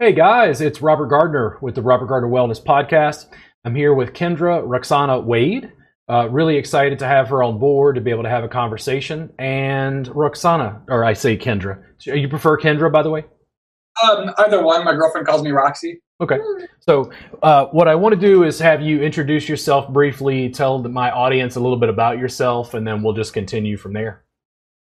Hey guys, it's Robert Gardner with the Robert Gardner Wellness Podcast. I'm here with Kendra Roxana Wade. Uh, really excited to have her on board to be able to have a conversation. And Roxana, or I say Kendra. You prefer Kendra, by the way? Um, either one. My girlfriend calls me Roxy. Okay. So, uh, what I want to do is have you introduce yourself briefly, tell my audience a little bit about yourself, and then we'll just continue from there.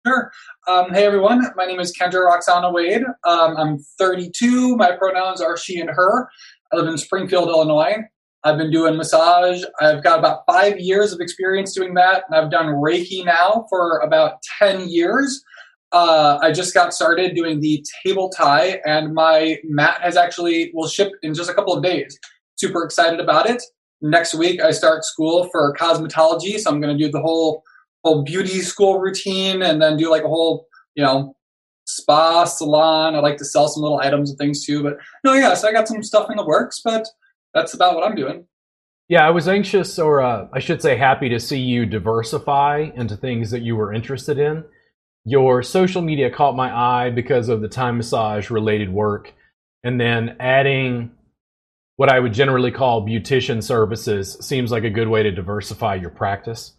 Sure. Um, hey, everyone. My name is Kendra Roxana Wade. Um, I'm 32. My pronouns are she and her. I live in Springfield, Illinois. I've been doing massage. I've got about five years of experience doing that, and I've done Reiki now for about 10 years. Uh, I just got started doing the table Thai, and my mat has actually will ship in just a couple of days. Super excited about it. Next week, I start school for cosmetology, so I'm going to do the whole whole beauty school routine, and then do like a whole you know spa salon. I like to sell some little items and things too. But no, yeah, so I got some stuff in the works, but that's about what I'm doing. Yeah, I was anxious, or uh, I should say, happy to see you diversify into things that you were interested in. Your social media caught my eye because of the Thai massage related work, and then adding what I would generally call beautician services seems like a good way to diversify your practice.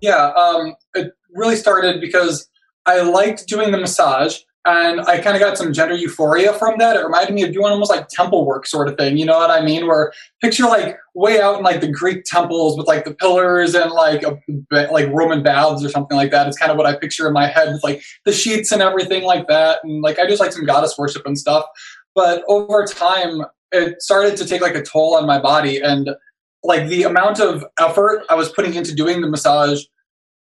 Yeah, um, it really started because I liked doing the massage, and I kind of got some gender euphoria from that. It reminded me of doing almost like temple work sort of thing. You know what I mean? Where picture like way out in like the Greek temples with like the pillars and like a, like Roman baths or something like that. It's kind of what I picture in my head with like the sheets and everything like that. And like I just like some goddess worship and stuff. But over time, it started to take like a toll on my body and like the amount of effort I was putting into doing the massage,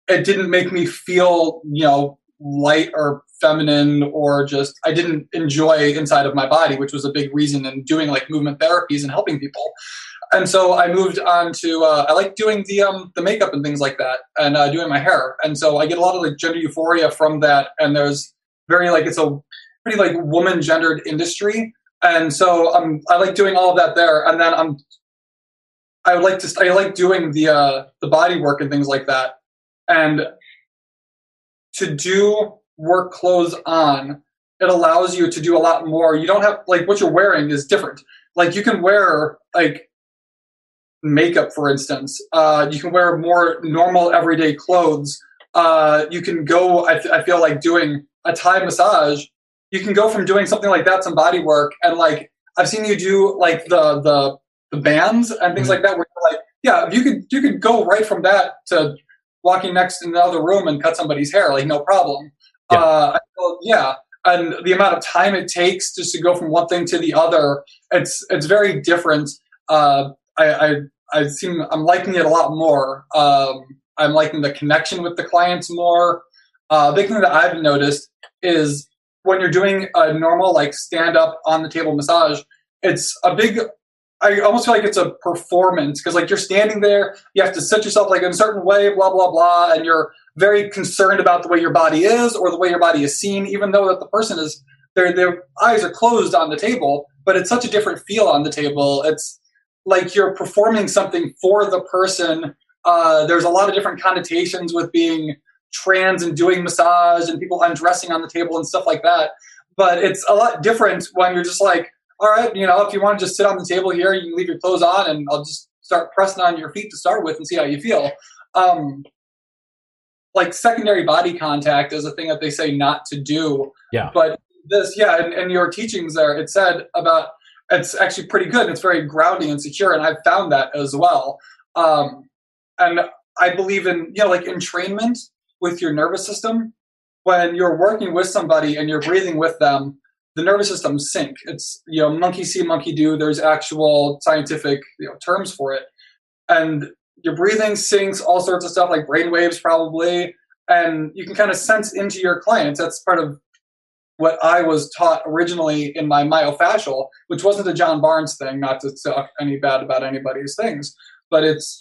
it didn't make me feel you know light or feminine or just I didn't enjoy inside of my body, which was a big reason in doing like movement therapies and helping people. And so I moved on to uh, I like doing the um, the makeup and things like that, and uh, doing my hair. And so I get a lot of like gender euphoria from that. And there's very like it's a pretty like woman gendered industry. And so um, I like doing all of that there. And then I'm I would like to I like doing the uh, the body work and things like that. And to do work clothes on, it allows you to do a lot more. You don't have like what you're wearing is different. Like you can wear like makeup, for instance. Uh, you can wear more normal everyday clothes. Uh, you can go. I, I feel like doing a Thai massage. You can go from doing something like that, some body work, and like I've seen you do like the the the bands and things mm-hmm. like that. Where you're like, yeah, you could you could go right from that to walking next in another room and cut somebody's hair, like no problem. Yeah. Uh, yeah. And the amount of time it takes just to go from one thing to the other, it's it's very different. Uh, I, I I seem I'm liking it a lot more. Um, I'm liking the connection with the clients more. Uh, big thing that I've noticed is when you're doing a normal like stand up on the table massage, it's a big I almost feel like it's a performance because like you're standing there, you have to set yourself like in a certain way, blah blah blah, and you're very concerned about the way your body is or the way your body is seen, even though that the person is their their eyes are closed on the table, but it's such a different feel on the table. It's like you're performing something for the person. Uh, there's a lot of different connotations with being trans and doing massage and people undressing on the table and stuff like that. But it's a lot different when you're just like all right, you know, if you want to just sit on the table here, you can leave your clothes on, and I'll just start pressing on your feet to start with and see how you feel. Um, like secondary body contact is a thing that they say not to do. Yeah. But this, yeah, and, and your teachings there, it said about it's actually pretty good. It's very grounding and secure, and I've found that as well. Um, and I believe in you know like entrainment with your nervous system. When you're working with somebody and you're breathing with them, the nervous system sync. It's you know monkey see, monkey do. There's actual scientific you know, terms for it, and your breathing syncs all sorts of stuff like brain waves probably, and you can kind of sense into your clients. That's part of what I was taught originally in my myofascial, which wasn't a John Barnes thing. Not to talk any bad about anybody's things, but it's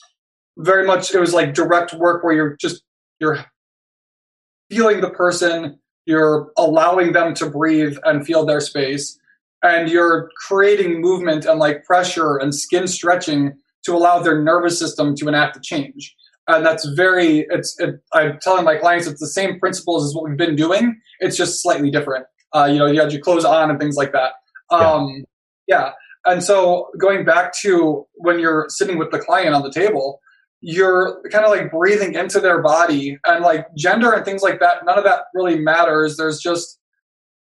very much it was like direct work where you're just you're feeling the person you're allowing them to breathe and feel their space. And you're creating movement and like pressure and skin stretching to allow their nervous system to enact a change. And that's very it's it, i'm telling my clients it's the same principles as what we've been doing. It's just slightly different. Uh, you know you had your clothes on and things like that. Um, yeah. yeah. And so going back to when you're sitting with the client on the table, you're kind of like breathing into their body and like gender and things like that. None of that really matters. There's just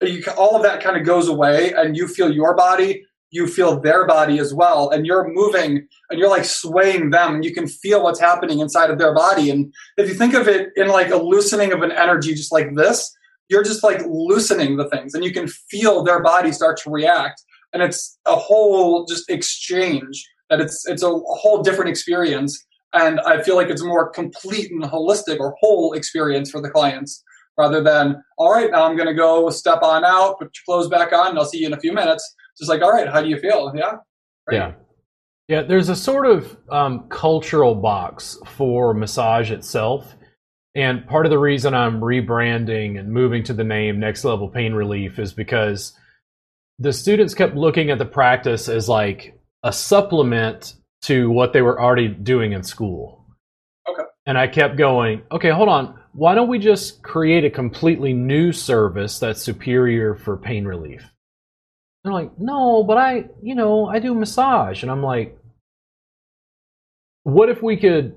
you, all of that kind of goes away and you feel your body you feel their body as well and you're moving and you're like swaying them and you can feel what's happening inside of their body and if you think of it in like a loosening of an energy just like this you're just like loosening the things and you can feel their body start to react and it's a whole just exchange that it's it's a whole different experience and i feel like it's a more complete and holistic or whole experience for the clients rather than all right now i'm going to go step on out put your clothes back on and i'll see you in a few minutes just like, all right, how do you feel? Yeah. Great. Yeah. Yeah, there's a sort of um, cultural box for massage itself. And part of the reason I'm rebranding and moving to the name Next Level Pain Relief is because the students kept looking at the practice as like a supplement to what they were already doing in school. Okay. And I kept going, okay, hold on. Why don't we just create a completely new service that's superior for pain relief? they're like, no, but I, you know, I do massage. And I'm like, what if we could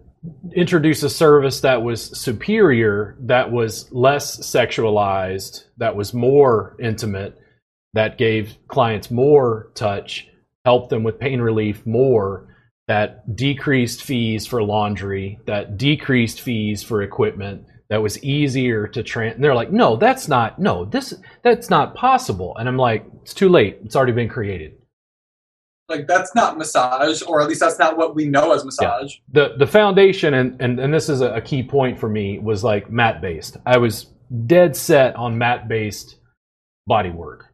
introduce a service that was superior, that was less sexualized, that was more intimate, that gave clients more touch, helped them with pain relief more, that decreased fees for laundry, that decreased fees for equipment, that was easier to train. They're like, no, that's not, no, this, that's not possible. And I'm like, it's too late. It's already been created. Like that's not massage, or at least that's not what we know as massage. Yeah. The the foundation, and, and and this is a key point for me, was like mat based. I was dead set on mat based body work.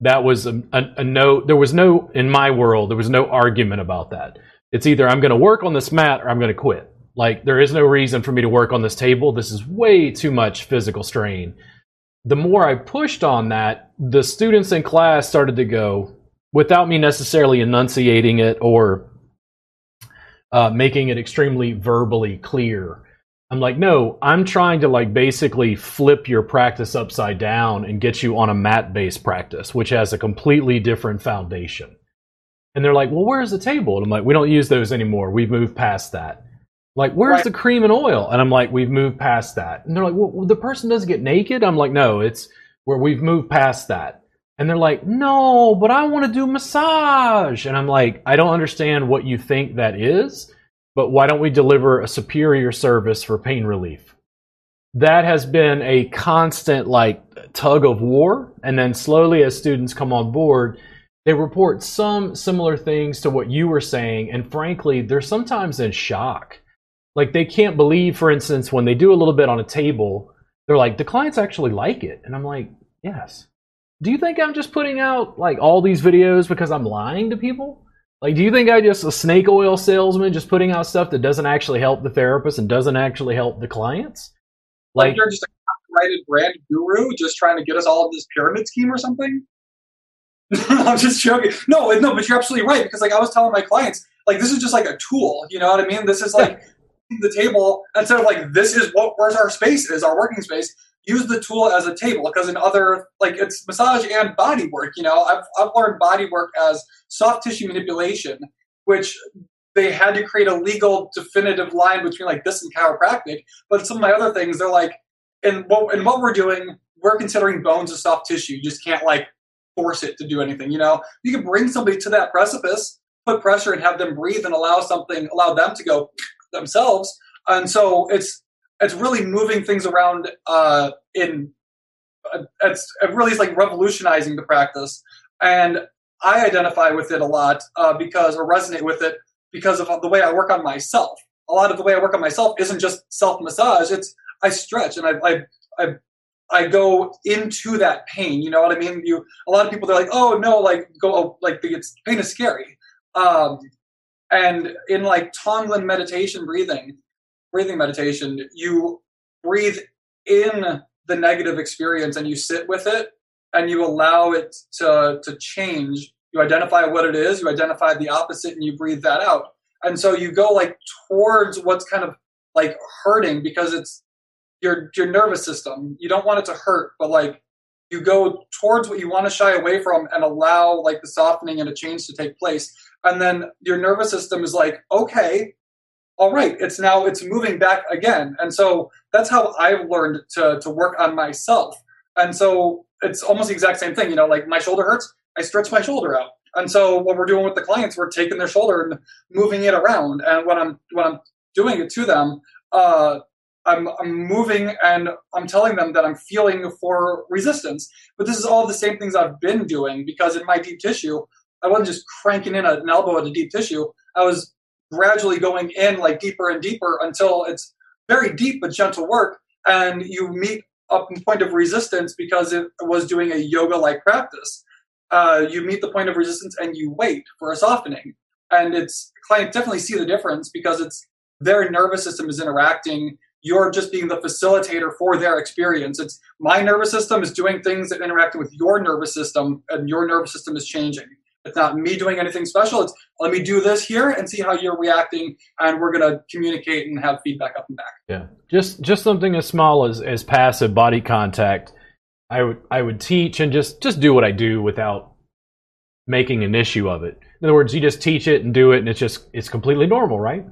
That was a, a, a no. There was no in my world. There was no argument about that. It's either I'm going to work on this mat or I'm going to quit like, there is no reason for me to work on this table. This is way too much physical strain. The more I pushed on that, the students in class started to go, without me necessarily enunciating it or uh, making it extremely verbally clear. I'm like, no, I'm trying to like basically flip your practice upside down and get you on a mat based practice, which has a completely different foundation. And they're like, well, where's the table? And I'm like, we don't use those anymore. We've moved past that. Like, where's right. the cream and oil? And I'm like, we've moved past that. And they're like, well, the person doesn't get naked. I'm like, no, it's where we've moved past that. And they're like, no, but I want to do massage. And I'm like, I don't understand what you think that is, but why don't we deliver a superior service for pain relief? That has been a constant, like, tug of war. And then slowly, as students come on board, they report some similar things to what you were saying. And frankly, they're sometimes in shock like they can't believe, for instance, when they do a little bit on a table, they're like, the clients actually like it. And I'm like, yes. Do you think I'm just putting out like all these videos because I'm lying to people? Like, do you think I just a snake oil salesman just putting out stuff that doesn't actually help the therapist and doesn't actually help the clients? Like, like you're just a copyrighted brand guru just trying to get us all of this pyramid scheme or something? I'm just joking. No, no, but you're absolutely right because like I was telling my clients, like this is just like a tool. You know what I mean? This is like the table instead of like this is what where's our space is our working space use the tool as a table because in other like it's massage and body work you know I've, I've learned body work as soft tissue manipulation which they had to create a legal definitive line between like this and chiropractic but some of my other things they're like and what, in what we're doing we're considering bones as soft tissue you just can't like force it to do anything you know you can bring somebody to that precipice put pressure and have them breathe and allow something allow them to go themselves. And so it's it's really moving things around uh, in uh, it's it really is like revolutionizing the practice. And I identify with it a lot uh, because or resonate with it because of the way I work on myself. A lot of the way I work on myself isn't just self massage. It's I stretch and I, I I I go into that pain. You know what I mean? You a lot of people they're like, oh no, like go oh, like it's pain is scary. Um, and in like Tonglen meditation breathing, breathing meditation, you breathe in the negative experience and you sit with it and you allow it to, to change. You identify what it is, you identify the opposite, and you breathe that out. And so you go like towards what's kind of like hurting because it's your your nervous system. You don't want it to hurt, but like you go towards what you want to shy away from and allow like the softening and a change to take place. And then your nervous system is like okay all right it's now it's moving back again. And so that's how i've learned to to work on myself. And so it's almost the exact same thing you know like my shoulder hurts i stretch my shoulder out. And so what we're doing with the clients we're taking their shoulder and moving it around. And when i'm when i'm doing it to them uh I'm, I'm moving and I'm telling them that I'm feeling for resistance. But this is all the same things I've been doing because in my deep tissue, I wasn't just cranking in an elbow at a deep tissue. I was gradually going in like deeper and deeper until it's very deep but gentle work. And you meet up in point of resistance because it was doing a yoga like practice. Uh, you meet the point of resistance and you wait for a softening. And it's clients definitely see the difference because it's their nervous system is interacting you're just being the facilitator for their experience. It's my nervous system is doing things that interact with your nervous system, and your nervous system is changing. It's not me doing anything special. It's let me do this here and see how you're reacting, and we're going to communicate and have feedback up and back. Yeah, just just something as small as as passive body contact. I would I would teach and just just do what I do without making an issue of it. In other words, you just teach it and do it, and it's just it's completely normal, right?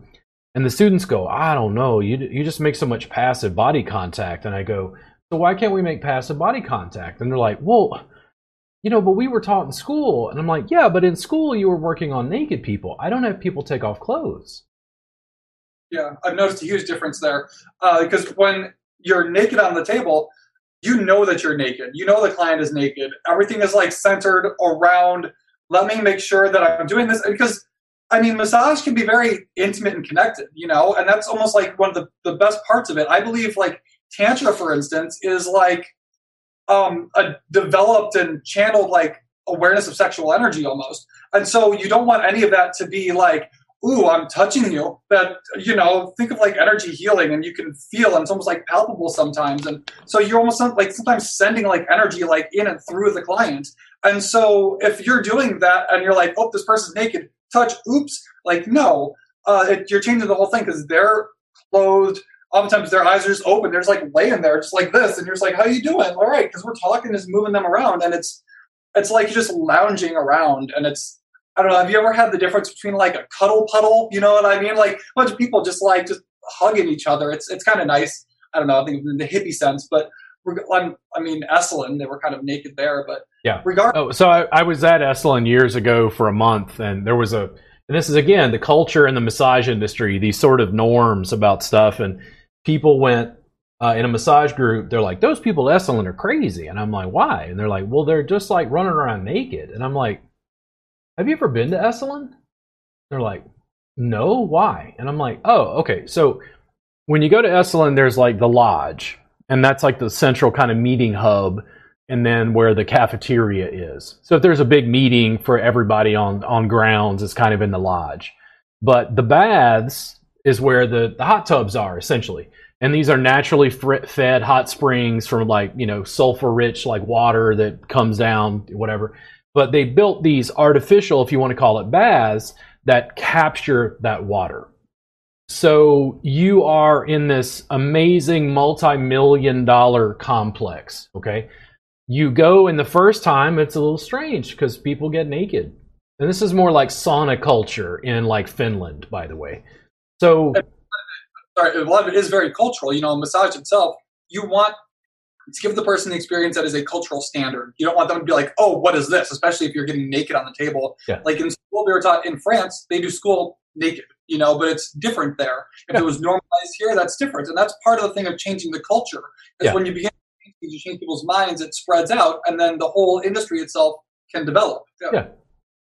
And the students go, I don't know, you, you just make so much passive body contact. And I go, so why can't we make passive body contact? And they're like, well, you know, but we were taught in school. And I'm like, yeah, but in school you were working on naked people. I don't have people take off clothes. Yeah, I've noticed a huge difference there. Uh, because when you're naked on the table, you know that you're naked. You know the client is naked. Everything is like centered around, let me make sure that I'm doing this. Because I mean, massage can be very intimate and connected, you know, and that's almost like one of the, the best parts of it. I believe, like, Tantra, for instance, is like um, a developed and channeled, like, awareness of sexual energy almost. And so you don't want any of that to be like, ooh, I'm touching you. But, you know, think of like energy healing and you can feel and it's almost like palpable sometimes. And so you're almost like sometimes sending like energy like in and through the client. And so if you're doing that and you're like, oh, this person's naked, touch, oops, like no, uh, it, you're changing the whole thing because they're clothed. Oftentimes their eyes are just open. They're just like laying there, just like this, and you're just like, "How you doing?" All right, because we're talking, just moving them around, and it's it's like just lounging around, and it's I don't know. Have you ever had the difference between like a cuddle puddle? You know what I mean? Like a bunch of people just like just hugging each other. It's it's kind of nice. I don't know. I think in the hippie sense, but I mean, Esalen, they were kind of naked there, but yeah. Regardless. Oh, so I, I, was at Esalen years ago for a month, and there was a, and this is again the culture in the massage industry, these sort of norms about stuff, and people went uh, in a massage group. They're like, those people at Esalen are crazy, and I'm like, why? And they're like, well, they're just like running around naked, and I'm like, have you ever been to Esalen? They're like, no, why? And I'm like, oh, okay, so when you go to Esalen, there's like the lodge and that's like the central kind of meeting hub and then where the cafeteria is. So if there's a big meeting for everybody on on grounds, it's kind of in the lodge. But the baths is where the, the hot tubs are essentially. And these are naturally fed hot springs from like, you know, sulfur rich like water that comes down, whatever. But they built these artificial, if you want to call it baths, that capture that water. So you are in this amazing multi-million dollar complex, okay? You go in the first time, it's a little strange because people get naked. And this is more like sauna culture in like Finland, by the way. So sorry, a lot of it is very cultural. You know, massage itself, you want to give the person the experience that is a cultural standard. You don't want them to be like, oh, what is this? Especially if you're getting naked on the table. Yeah. Like in school, we were taught in France, they do school naked you know, but it's different there. If yeah. it was normalized here, that's different. And that's part of the thing of changing the culture. Is yeah. when you begin to change people's minds, it spreads out, and then the whole industry itself can develop. Yeah. yeah.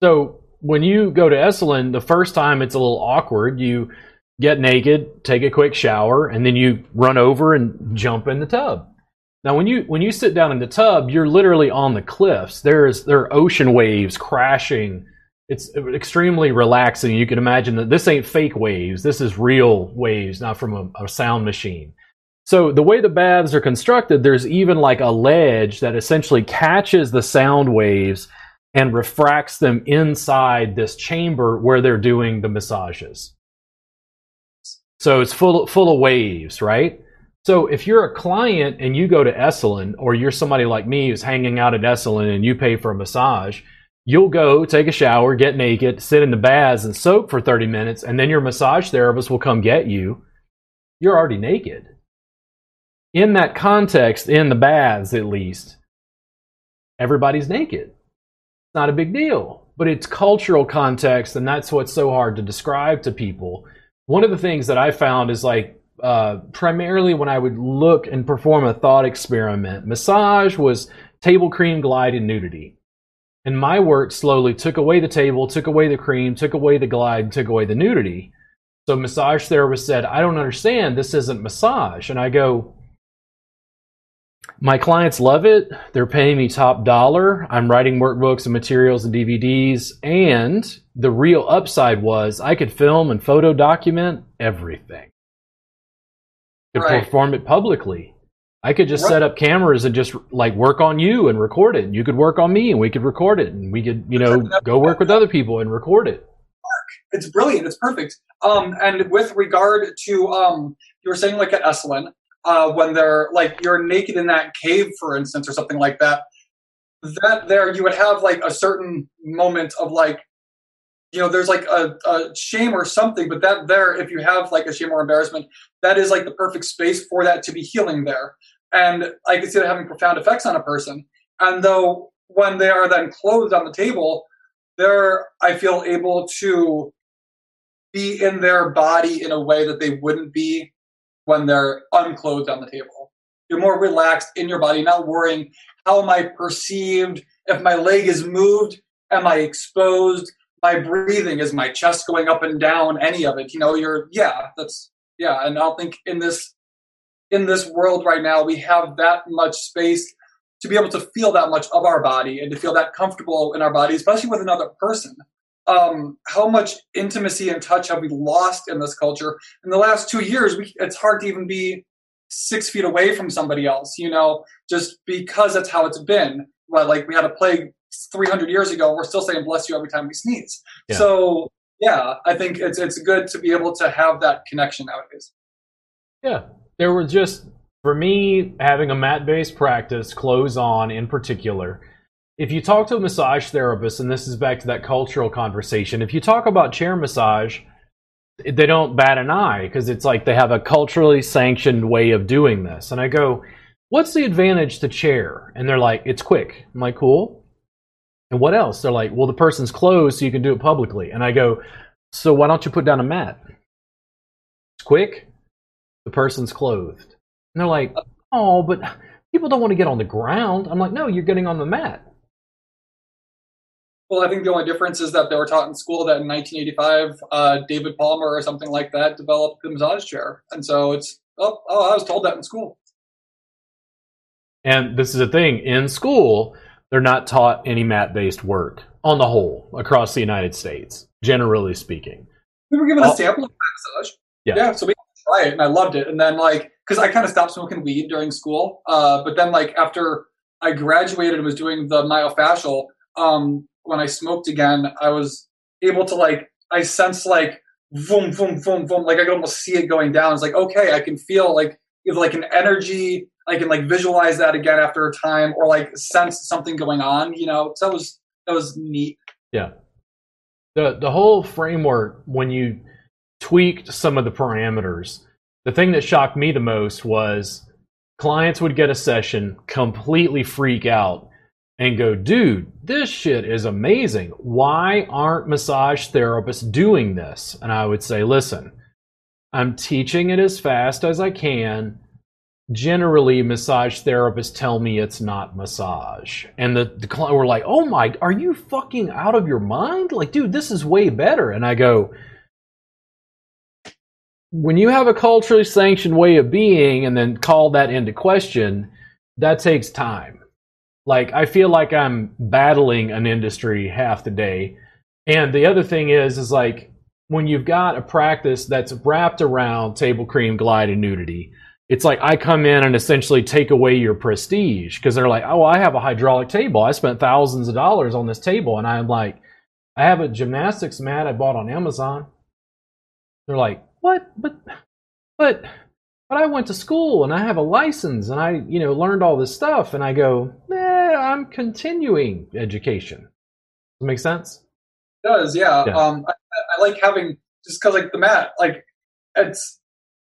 So when you go to Esalen, the first time it's a little awkward. You get naked, take a quick shower, and then you run over and jump in the tub. Now, when you when you sit down in the tub, you're literally on the cliffs. There's there are ocean waves crashing it's extremely relaxing. You can imagine that this ain't fake waves. This is real waves, not from a, a, sound machine. So the way the baths are constructed, there's even like a ledge that essentially catches the sound waves and refracts them inside this chamber where they're doing the massages. So it's full full of waves, right? So if you're a client and you go to Esalen, or you're somebody like me who's hanging out at Esalen and you pay for a massage, you'll go take a shower, get naked, sit in the baths and soak for 30 minutes, and then your massage therapist will come get you. You're already naked. In that context, in the baths at least, everybody's naked. It's not a big deal, but it's cultural context, and that's what's so hard to describe to people. One of the things that I found is like uh, primarily when I would look and perform a thought experiment, massage was table cream, glide, and nudity. And my work slowly took away the table, took away the cream, took away the glide, took away the nudity. So massage therapist said, I don't understand. This isn't massage. And I go, my clients love it. They're paying me top dollar. I'm writing workbooks and materials and DVDs. And the real upside was I could film and photo document everything could right. perform it publicly. I could just right. set up cameras and just like work on you and record it. And you could work on me and we could record it. And we could, you know, go work with other people and record it. It's brilliant. It's perfect. Um, and with regard to, um, you were saying like at Esalen, uh, when they're like you're naked in that cave, for instance, or something like that. That there, you would have like a certain moment of like you know there's like a, a, shame or something but that there if you have like a shame or embarrassment that is like the perfect space for that to be healing there and i can see that having profound effects on a person and though when they are then clothed on the table they're i feel able to be in their body in a way that they wouldn't be when they're unclothed on the table. You're more relaxed in your body not worrying how am i perceived? If my leg is moved am i exposed? My breathing is my chest going up and down any of it? You know you're yeah that's yeah and i think in this in this world right now we have that much space to be able to feel that much of our body and to feel that comfortable in our body especially with another person um, how much intimacy and touch have we lost in this culture in the last two years we, it's hard to even be six feet away from somebody else you know just because that's how it's been well, like we had a plague 300 years ago, we're still saying bless you every time we sneeze. Yeah. So yeah, I think it's it's good to be able to have that connection nowadays. Yeah, there were just for me having a mat-based practice, clothes on in particular. If you talk to a massage therapist, and this is back to that cultural conversation, if you talk about chair massage, they don't bat an eye because it's like they have a culturally sanctioned way of doing this. And I go, What's the advantage to chair? And they're like, It's quick. I'm like, Cool. And what else? They're like, well, the person's closed, so you can do it publicly. And I go, so why don't you put down a mat? It's quick. The person's clothed. And they're like, oh, but people don't want to get on the ground. I'm like, no, you're getting on the mat. Well, I think the only difference is that they were taught in school that in 1985, uh, David Palmer or something like that developed the massage chair. And so it's, oh, oh, I was told that in school. And this is a thing in school, they're not taught any mat based work on the whole across the United States, generally speaking. We were given a sample of massage. Yeah. yeah, so we tried it and I loved it. And then like, because I kind of stopped smoking weed during school, uh, but then like after I graduated and was doing the myofascial, um, when I smoked again, I was able to like I sense like boom, boom, boom, boom. Like I could almost see it going down. It's like okay, I can feel like like an energy I can like visualize that again after a time or like sense something going on, you know. So that was that was neat. Yeah. The the whole framework when you tweaked some of the parameters, the thing that shocked me the most was clients would get a session, completely freak out and go, dude, this shit is amazing. Why aren't massage therapists doing this? And I would say, listen, I'm teaching it as fast as I can. Generally massage therapists tell me it's not massage. And the, the client were like oh my are you fucking out of your mind? Like dude this is way better. And i go when you have a culturally sanctioned way of being and then call that into question that takes time like i feel like i'm battling an industry half the day and the other thing is is like when you've got a practice that's wrapped around table cream glide and nudity it's like I come in and essentially take away your prestige because they're like, oh, I have a hydraulic table. I spent thousands of dollars on this table. And I'm like, I have a gymnastics mat I bought on Amazon. They're like, what? But, but but I went to school and I have a license and I, you know, learned all this stuff. And I go, I'm continuing education. Does make sense? It does, yeah. yeah. Um, I, I, like having, just because like the mat, like it's,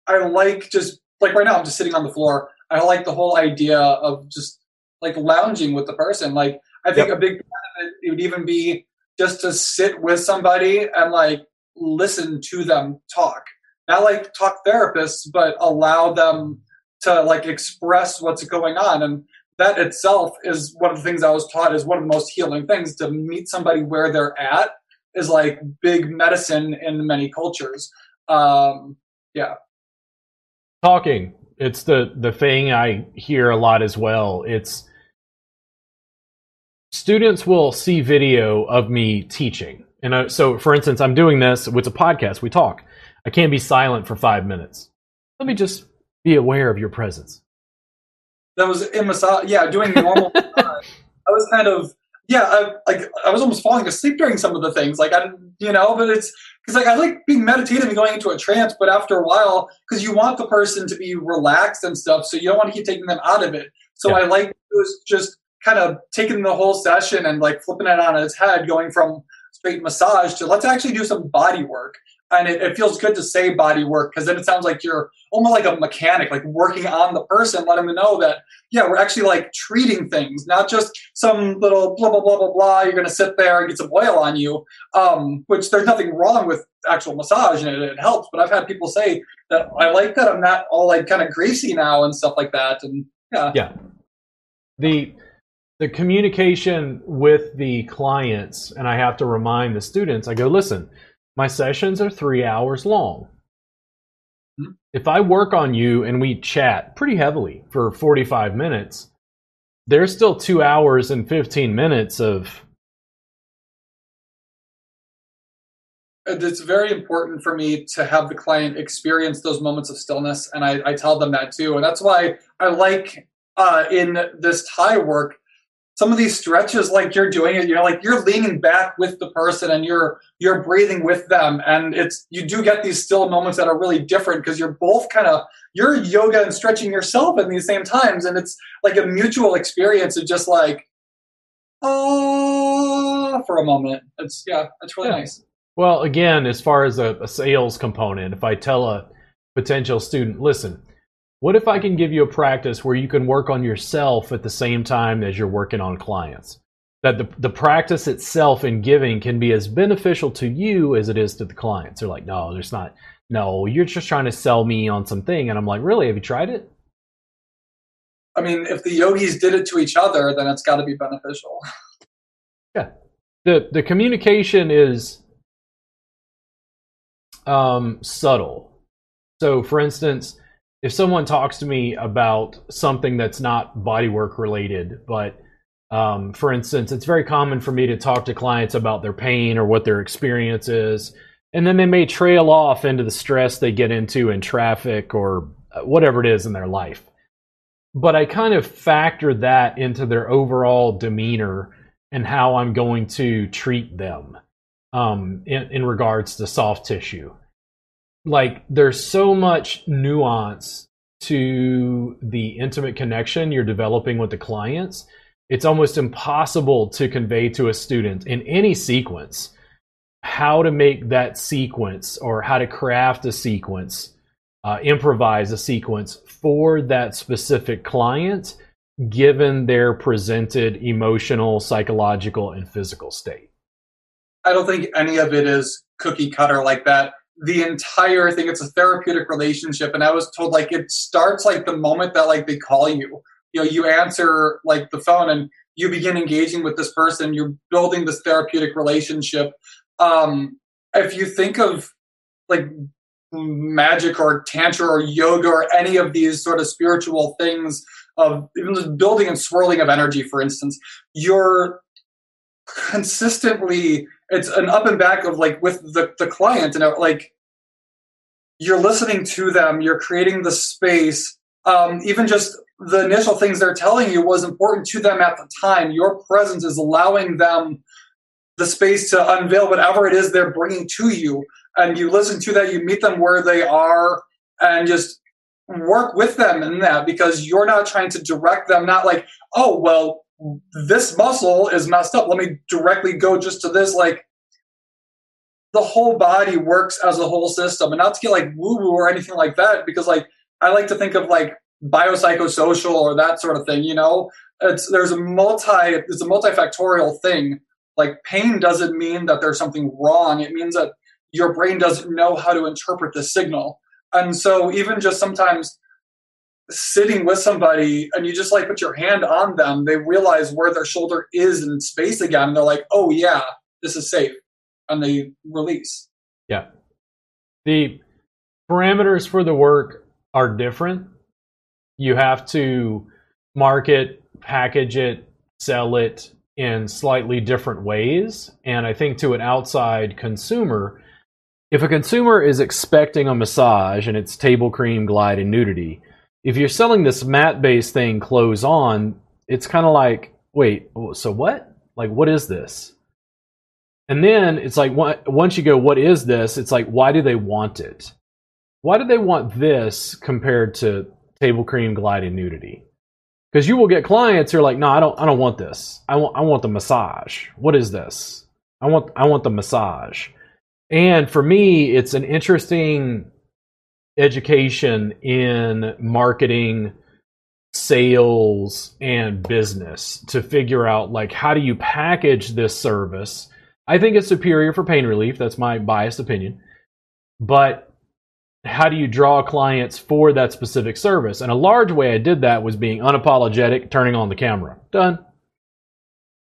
I like just, like right now I'm just sitting on the floor. I like the whole idea of just like lounging with the person. Like I think yep. a big part of it, it would even be just to sit with somebody and like listen to them talk not like talk therapists, but allow them to like express what's going on. And that itself is one of the things I was taught is one of the most healing things to meet somebody where they're at is like big medicine in many cultures. Um, yeah. Talking. It's the, the thing I hear a lot as well. It's students will see video of me teaching. And uh, so, for instance, I'm doing this. It's a podcast. We talk. I can't be silent for five minutes. Let me just be aware of your presence. That was in massage. Yeah, doing normal. I was kind of yeah, I, like I was almost falling asleep during some of the things. Like I, you know, but it's because like I like being meditative and going into a trance, but after a while, because you want the person to be relaxed and stuff, so you don't want to keep taking them out of it. So yeah. I like it was just kind of taking the whole session and like flipping it on its head, going from straight massage to let's actually do some body work and it, it, feels good to say body work because then it sounds like you're almost like a mechanic like working on the person letting them know that yeah we're actually like treating things not just some little blah blah blah blah blah you're going to sit there and get some oil on you um, which there's nothing wrong with actual massage and it, it, helps but i've had people say that i like that i'm not all like kind of greasy now and stuff like that and yeah yeah the the communication with the clients and i have to remind the students i go listen my sessions are three hours long. If I work on you and we chat pretty heavily for 45 minutes, there's still two hours and 15 minutes of. It's very important for me to have the client experience those moments of stillness, and I, I tell them that too. And that's why I like uh, in this Thai work some of these stretches like you're doing it you're like you're leaning back with the person and you're you're breathing with them. And it's you do get these still moments that are really different because you're both kind of you're yoga and stretching yourself in these same times. And it's like a mutual experience of just like oh for a moment. It's yeah it's really yeah. nice. Well again as far as a, a sales component if i tell a potential student listen what if I can give you a practice where you can work on yourself at the same time as you're working on clients? That the, the practice itself in giving can be as beneficial to you as it is to the clients. They're like, no, there's not. No, you're just trying to sell me on something. And I'm like, really? Have you tried it? I mean, if the yogis did it to each other, then it's got to be beneficial. Yeah. The, the communication is um, subtle. So, for instance, if someone talks to me about something that's not bodywork related, but um, for instance, it's very common for me to talk to clients about their pain or what their experience is, and then they may trail off into the stress they get into in traffic or uh, whatever it is in their life. But I kind of factor that into their overall demeanor and how I'm going to treat them um, in, in regards to soft tissue like there's so much nuance to the intimate connection you're developing with the clients it's almost impossible to convey to a student in any sequence how to make that sequence or how to craft a sequence uh, improvise a sequence for that specific client given their presented emotional psychological and physical state. I don't think any of it is cookie cutter like that the entire thing. It's a therapeutic relationship. And i was told like it starts like the moment that like they call you. You know you answer like the phone and you begin engaging with this person. You're building this therapeutic relationship. Um if you think of like magic or tantra or yoga or any of these sort of spiritual things of even building and swirling of energy for instance you're consistently it's an up and back of like with the, the client and like you're listening to them you're creating the space. Um, even just the initial things they're telling you was important to them at the time. Your presence is allowing them the space to unveil whatever it is they're bringing to you. And you listen to that you meet them where they are and just work with them in that because you're not trying to direct them, not like, oh, well, this muscle is messed up. Let me directly go just to this. Like, the whole body works as a whole system and not to get like woo woo or anything like that because like I like to think of like biopsychosocial or that sort of thing, you know? It's there's a multi it's a multifactorial thing. Like pain doesn't mean that there's something wrong. It means that your brain doesn't know how to interpret the signal. And so even just sometimes sitting with somebody and you just like put your hand on them, they realize where their shoulder is in space again and they're like, "Oh yeah, this is safe." And they release. Yeah. The parameters for the work are different. You have to market, package it, sell it in slightly different ways. And I think to an outside consumer, if a consumer is expecting a massage and it's table cream, glide, and nudity, if you're selling this mat based thing clothes on, it's kind of like, wait, so what? Like, what is this? And then it's like, once you go, what is this? It's like, why do they want it? Why do they want this compared to table cream, glide, and nudity? Because you will get clients who are like, no, I don't, I don't want this. I want, I want the massage. What is this? I want, I want the massage. And for me, it's an interesting education in marketing, sales, and business to figure out like how do you package this service. I think it's superior for pain relief. That's my biased opinion. But how do you draw clients for that specific service? And a large way I did that was being unapologetic, turning on the camera. Done.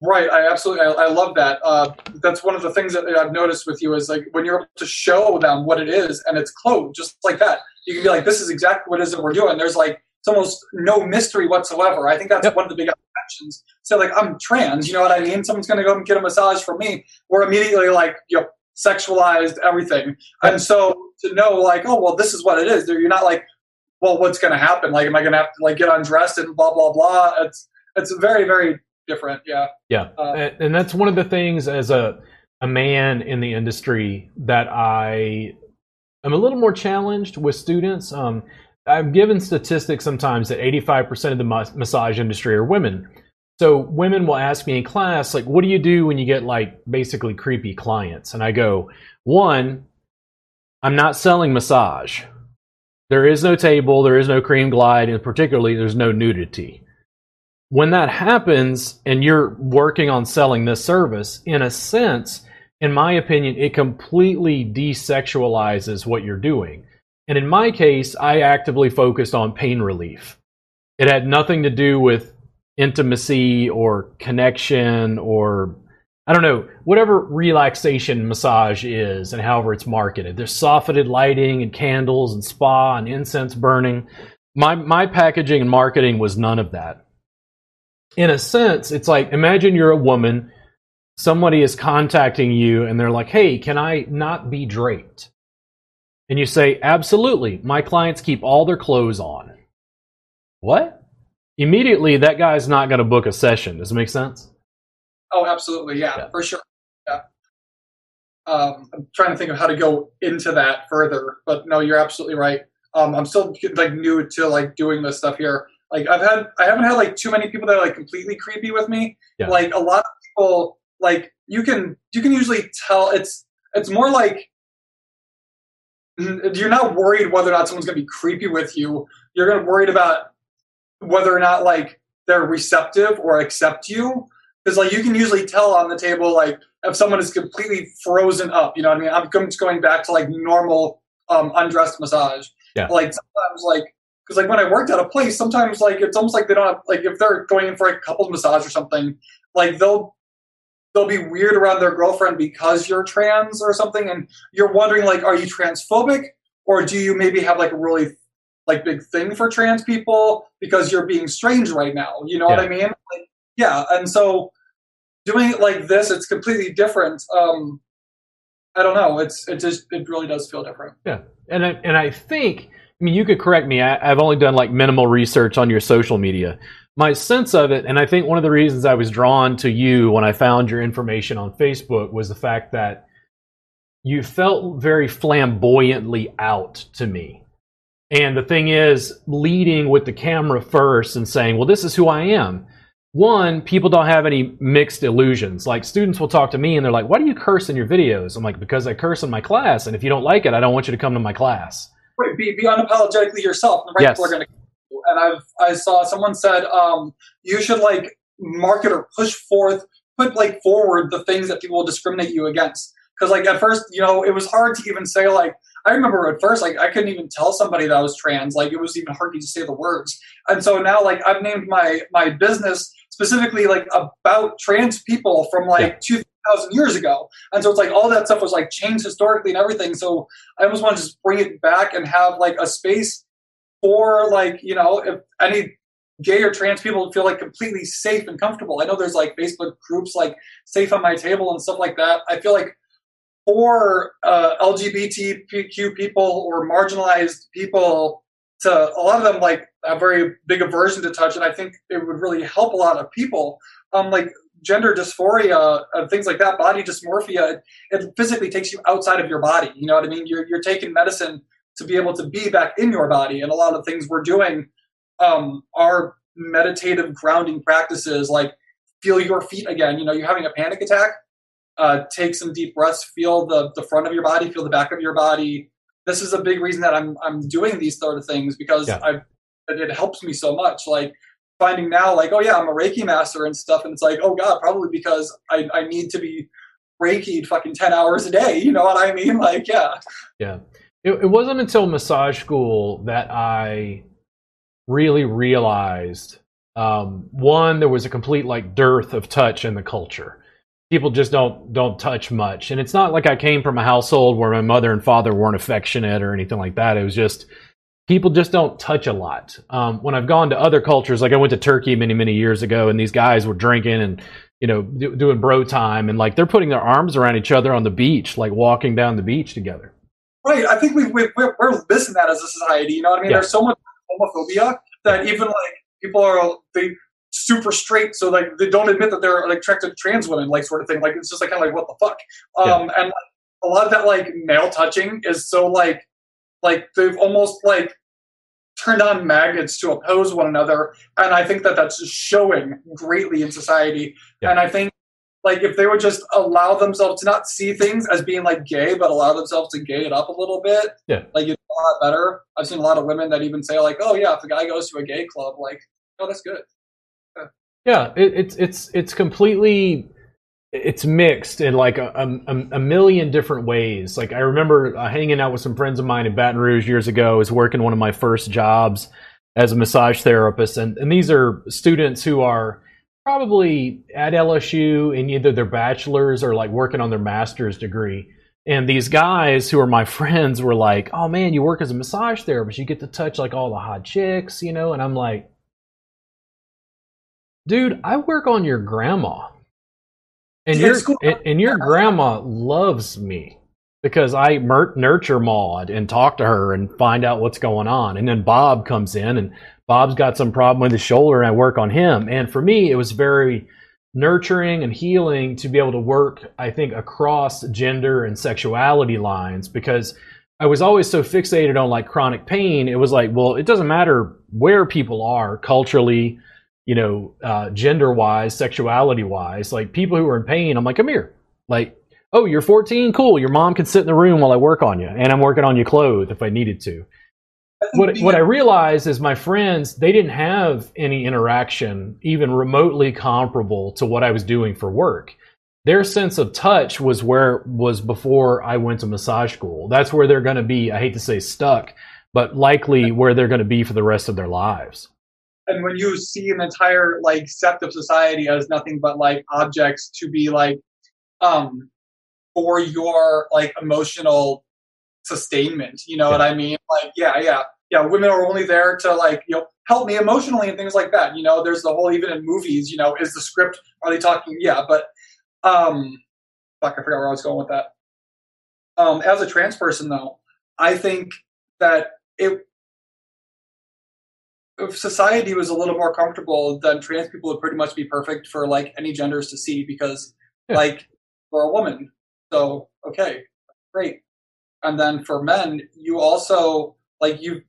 Right, I absolutely, I, I love that. Uh, that's one of the things that I've noticed with you is like when you're able to show them what it is and it's clothes, just like that. You can be like, "This is exactly what it is that we're doing." There's like it's almost no mystery whatsoever. I think that's yep. one of the big objections. So like, I'm trans, you know what I mean? Someone's going to go and get a massage from me. We're immediately like, you know, sexualized everything, and so to know like, oh well, this is what it is. You're not like, well, what's going to happen? Like, am I going to have to like get undressed and blah blah blah? It's it's very very different. Yeah. Yeah. Uh, and, and that's one of the things as a, a man in the industry that I am a little more challenged with students. Um, I'm given statistics sometimes that 85% of the massage industry are women. So women will ask me in class, like, what do you do when you get like basically creepy clients? And I go, one, I'm not selling massage. There is no table, there is no cream glide, and particularly there's no nudity when that happens and you're working on selling this service, in a sense, in my opinion, it completely desexualizes what you're doing. And in my case, I actively focused on pain relief. It had nothing to do with intimacy or connection or I don't know, whatever relaxation massage is and however it's marketed. There's softened lighting and candles and spa and incense burning. My my packaging and marketing was none of that in a sense, it's like imagine you're a woman, somebody is contacting you, and they're like, hey, can I not be draped? And you say, absolutely, my clients keep all their clothes on. What? Immediately, that guy's not going to book a session. Does it make sense? Oh, absolutely. Yeah, yeah. for sure. Yeah. Um, I'm trying to think of how to go into that further, but no, you're absolutely right. Um, I'm still like new to like doing this stuff here. Like I've had, I haven't had like too many people that are like completely creepy with me. Yeah. Like a lot of people, like you can, you can usually tell it's, it's more like you're not worried whether or not someone's going to be creepy with you. You're going to worried about whether or not like they're receptive or accept you. Because like you can usually tell on the table like if someone is completely frozen up. You know what I mean? I'm just going back to like normal um, undressed massage. Yeah. Like sometimes like because like when I worked at a place, sometimes like it's almost like they don't have like if they're going in for a couples massage or something, like they'll they'll be weird around their girlfriend because you're trans or something, and you're wondering like, are you transphobic or do you maybe have like a really like big thing for trans people because you're being strange right now? You know yeah. what I mean? Like, yeah, and so doing it like this, it's completely different. Um, I don't know. It's it just it really does feel different. Yeah, and I, and I think I mean, you could correct me. I, have only done like minimal research on your social media. My sense of it, and I think one of the reasons I was drawn to you when I found your information on Facebook was the fact that you felt very flamboyantly out to me. And the thing is, leading with the camera first and saying, well, this is who I am. One, people don't have any mixed illusions. Like students will talk to me and they're like, why do you curse in your videos? I'm like, because I curse in my class. And if you don't like it, I don't want you to come to my class. Right, be, be unapologetically yourself. And the right Yes. people are going to. And I've I saw someone said um, you should like market or push forth, put like forward the things that people will discriminate you against. Because like at first, you know, it was hard to even say like I remember at first like I couldn't even tell somebody that I was trans. Like it was even hard to say the words. And so now like I've named my my business specifically like about trans people from like two thousand years ago. And so it's like all that stuff was like changed historically and everything. So I almost want to just bring it back and have like a space for like you know if any gay or trans people feel like completely safe and comfortable. I know there's like Facebook groups like Safe on My Table and stuff like that. I feel like for uh, LGBTQ people or marginalized people, to a lot of them like a very big aversion to touch, and I think it would really help a lot of people. Um, like gender dysphoria and things like that, body dysmorphia, it, it physically takes you outside of your body. You know what I mean? You're you're taking medicine to be able to be back in your body, and a lot of things we're doing um, are meditative grounding practices, like feel your feet again. You know, you're having a panic attack. Uh, take some deep breaths. Feel the the front of your body. Feel the back of your body. This is a big reason that I'm I'm doing these sort of things because Yeah. I it helps me so much. Like finding now, like oh yeah, I'm a Reiki master and stuff, and it's like oh god, probably because I I need to be Reiki fucking ten hours a day. You know what I mean? Like yeah. Yeah. It, it wasn't until massage school that I really realized um, one, there was a complete like dearth of touch in the culture. People just don't don't touch much, and it's not like I came from a household where my mother and father weren't affectionate or anything like that. It was just people just don't touch a lot. Um, when I've gone to other cultures, like I went to Turkey many many years ago, and these guys were drinking and you know do, doing bro time, and like they're putting their arms around each other on the beach, like walking down the beach together. Right. I think we, we we're, we're missing that as a society. You know what I mean? Yeah. There's so much homophobia that even like people are they super straight, so like they don't admit that they're like attracted to trans women, like sort of thing. Like it's just like kind of like what the fuck. Um, and like, a lot of that like male touching is so like like they've almost like turned on magnets to oppose one another, and I think that that's showing greatly in society. Yeah. And I think like if they would just allow themselves to not see things as being like gay, but allow themselves to gay it up a little bit, Yeah. like you'd a lot better. I've seen a lot of women that even say like, "Oh yeah, if a guy goes to a gay club, like, oh that's good." Yeah, it, it's it's it's completely it's mixed in like a, a, a million different ways. Like I remember uh, hanging out with some friends of mine in Baton Rouge years ago. I was working one of my first jobs as a massage therapist, and, and these are students who are probably at LSU in either their bachelor's or like working on their master's degree. And these guys who are my friends were like, "Oh man, you work as a massage therapist. You get to touch like all the hot chicks, you know." And I'm like, dude, I work on your grandma, and your and, and your grandma loves me because I mer- nurture Maud and talk to her and find out what's going on. And then Bob comes in, and Bob's got some problem with his shoulder, and I work on him. And for me, it was very nurturing and healing to be able to work. I think across gender and sexuality lines because. I was always so fixated on like chronic pain. It was like, well, it doesn't matter where people are culturally, you know, uh, gender wise, sexuality wise, like people who are in pain, I'm like, come here. Like, oh, you're 14? Cool. Your mom can sit in the room while I work on you. And I'm working on your clothes if I needed to. What, what I realized is my friends, they didn't have any interaction even remotely comparable to what I was doing for work. Their sense of touch was where was before I went to massage school. That's where they're going to be, I hate to say stuck, but likely where they're going to be for the rest of their lives. And when you see an entire like sect of society as nothing but like objects to be like um for your like emotional sustainment you know what i mean? Like yeah yeah. Yeah women are only there to like you know help me emotionally and things like that you know? There's the whole even in movies you know is the script are they talking? Yeah but um fuck i forgot where i was going with that. Um as a trans person though i think that it society was a little more comfortable, then trans people would pretty much be perfect for like any genders to see because, Yeah. like, for a woman, so okay, great. And then for men, you also like you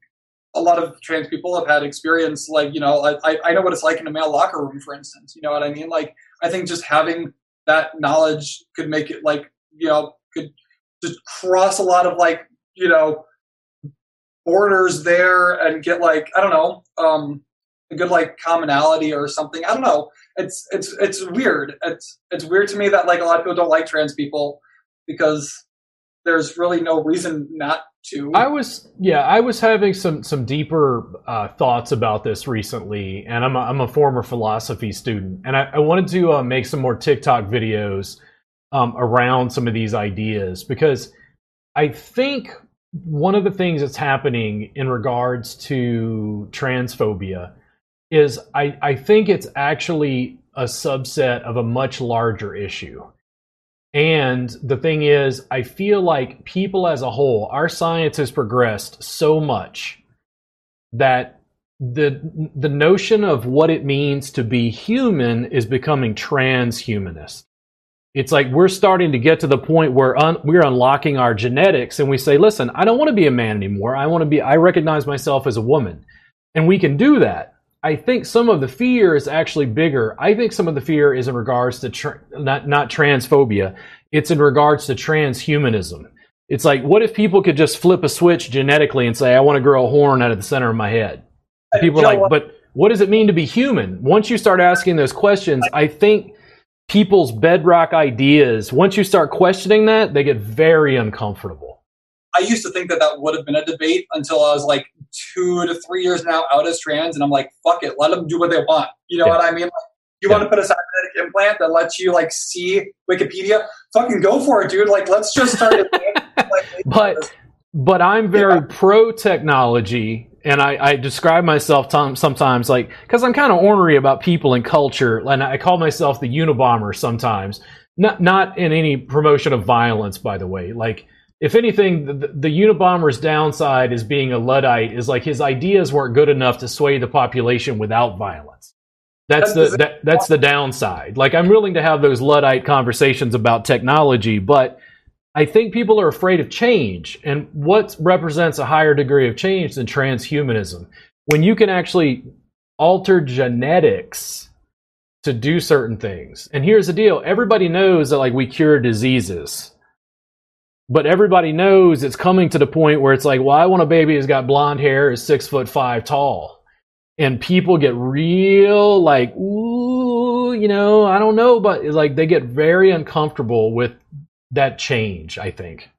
a lot of trans people have had experience like you know I, I know what it's like in a male locker room for instance you know what i mean like i think just having that knowledge could make it like you know could just cross a lot of like you know borders there and get like i don't know um a good like commonality or something. I don't know. It's it's it's weird. It's it's weird to me that like a lot of people don't like trans people because there's really no reason not to. I was yeah, I was having some some deeper uh, thoughts about this recently, and I'm a, I'm a former philosophy student, and I, I wanted to uh, make some more TikTok videos um, around some of these ideas because I think one of the things that's happening in regards to transphobia is I, I think it's actually a subset of a much larger issue. And the thing is, I feel like people as a whole, our science has progressed so much that the the notion of what it means to be human is becoming transhumanist. It's like we're starting to get to the point where un- we're unlocking our genetics and we say, "Listen, I don't want to be a man anymore. I want to be I recognize myself as a woman." And we can do that. I think some of the fear is actually bigger. I think some of the fear is in regards to tra- not not transphobia. It's in regards to transhumanism. It's like, what if people could just flip a switch genetically and say, "I want to grow a horn out of the center of my head"? And people are like, but what does it mean to be human? Once you start asking those questions, I think people's bedrock ideas. Once you start questioning that, they get very uncomfortable. I used to think that that would have been a debate until I was like two to three years now out as trans, and I'm like, fuck it, let them do what they want. You know yeah. what I mean? Like, you yeah. want to put a cybernetic implant that lets you like see Wikipedia? Fucking go for it, dude. Like, let's just start it. like, but but I'm very yeah. pro technology, and I, I describe myself t- sometimes like because I'm kind of ornery about people and culture, and I call myself the Unabomber sometimes. Not not in any promotion of violence, by the way. Like if anything, the, the Unabomber's downside is being a Luddite is like his ideas weren't good enough to sway the population without violence. That's, the that, that's the downside. Like I'm willing to have those Luddite conversations about technology, but I think people are afraid of change. And what represents a higher degree of change than transhumanism? When you can actually alter genetics to do certain things. And here's the deal: everybody knows that like we cure diseases but everybody knows it's coming to the point where it's like, well, I want a baby who's got blonde hair, is six foot five tall. And people get real like, ooh, you know, I don't know, but like they get very uncomfortable with that change, I think.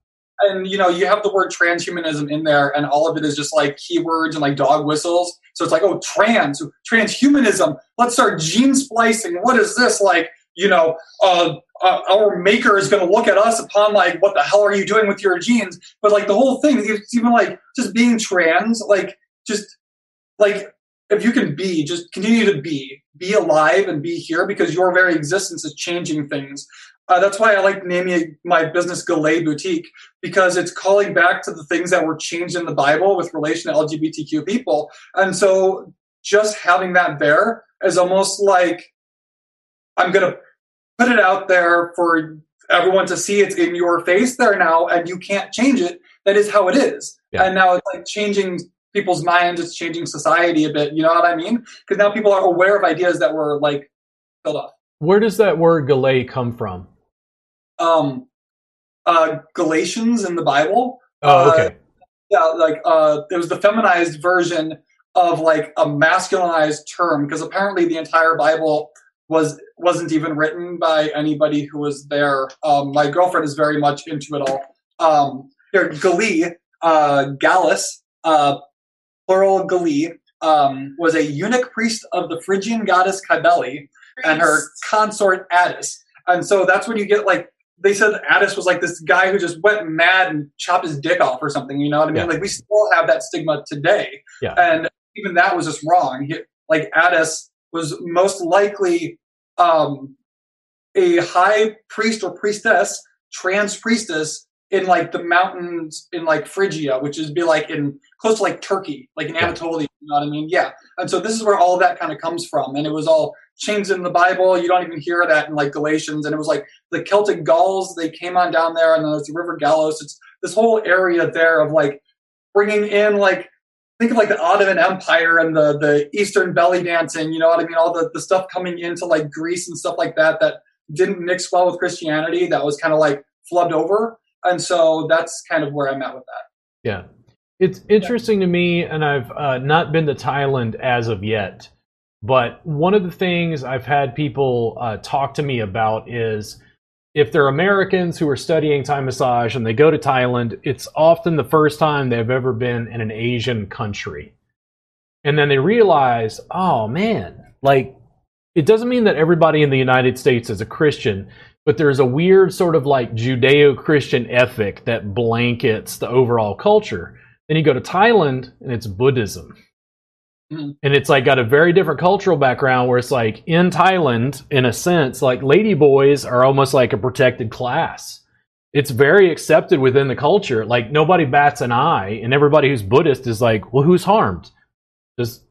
And you know, you have the word transhumanism in there, and all of it is just like keywords and like dog whistles. So it's like, oh, trans, transhumanism. Let's start gene splicing. What is this like? You know, uh, uh, our maker is going to look at us upon like what the hell are you doing with your genes but like the whole thing it's even like just being trans like just like if you can be just continue to be be alive and be here because your very existence is changing things uh, that's why i like naming my business Galay boutique because it's calling back to the things that were changed in the bible with relation to lgbtq people. And so just having that there is almost like i'm going to put it out there for everyone to see it's in your face there now and you can't change it. That is how it is. Yeah. and now it's like changing people's minds it's changing society a bit you know what i mean? Because now people are aware of ideas that were like filled off where does that word galay come from um uh galatians in the bible oh okay uh, yeah like uh it was the feminized version of like a masculinized term because apparently the entire bible was wasn't even written by anybody who was there. Um, my girlfriend is very much into it all. Um, here, Galli, uh, Gallus, uh, plural Galli, um, was a eunuch priest of the Phrygian goddess Cybele and her consort Attis. And so that's when you get like they said Attis was like this guy who just went mad and chopped his dick off or something. You know what I mean? Yeah. Like we still have that stigma today, yeah. and even that was just wrong. He, like Attis was most likely um, a high priest or priestess, trans priestess in like the mountains in like Phrygia, which is be like in close to like Turkey, like in Anatolia. You know what I mean? Yeah. And so this is where all of that kind of comes from, and it was all changed in the Bible. You don't even hear that in like Galatians, and it was like the Celtic Gauls. They came on down there, and then there's the River Gallus. It's this whole area there of like bringing in like think of like the Ottoman Empire and the the Eastern belly dancing. You know what I mean? All the the stuff coming into like Greece and stuff like that that didn't mix well with Christianity. That was kind of like flubbed over, and so that's kind of where I'm at with that. Yeah, it's interesting to me, and I've uh, not been to Thailand as of yet. But one of the things I've had people uh, talk to me about is if they're Americans who are studying Thai massage and they go to Thailand, it's often the first time they've ever been in an Asian country. And then they realize, oh man, like it doesn't mean that everybody in the United States is a Christian, but there's a weird sort of like Judeo Christian ethic that blankets the overall culture. Then you go to Thailand and it's Buddhism. And it's like got a very different cultural background where it's like in Thailand, in a sense, like lady boys are almost like a protected class. It's very accepted within the culture. Like nobody bats an eye, and everybody who's Buddhist is like, well, who's harmed? Just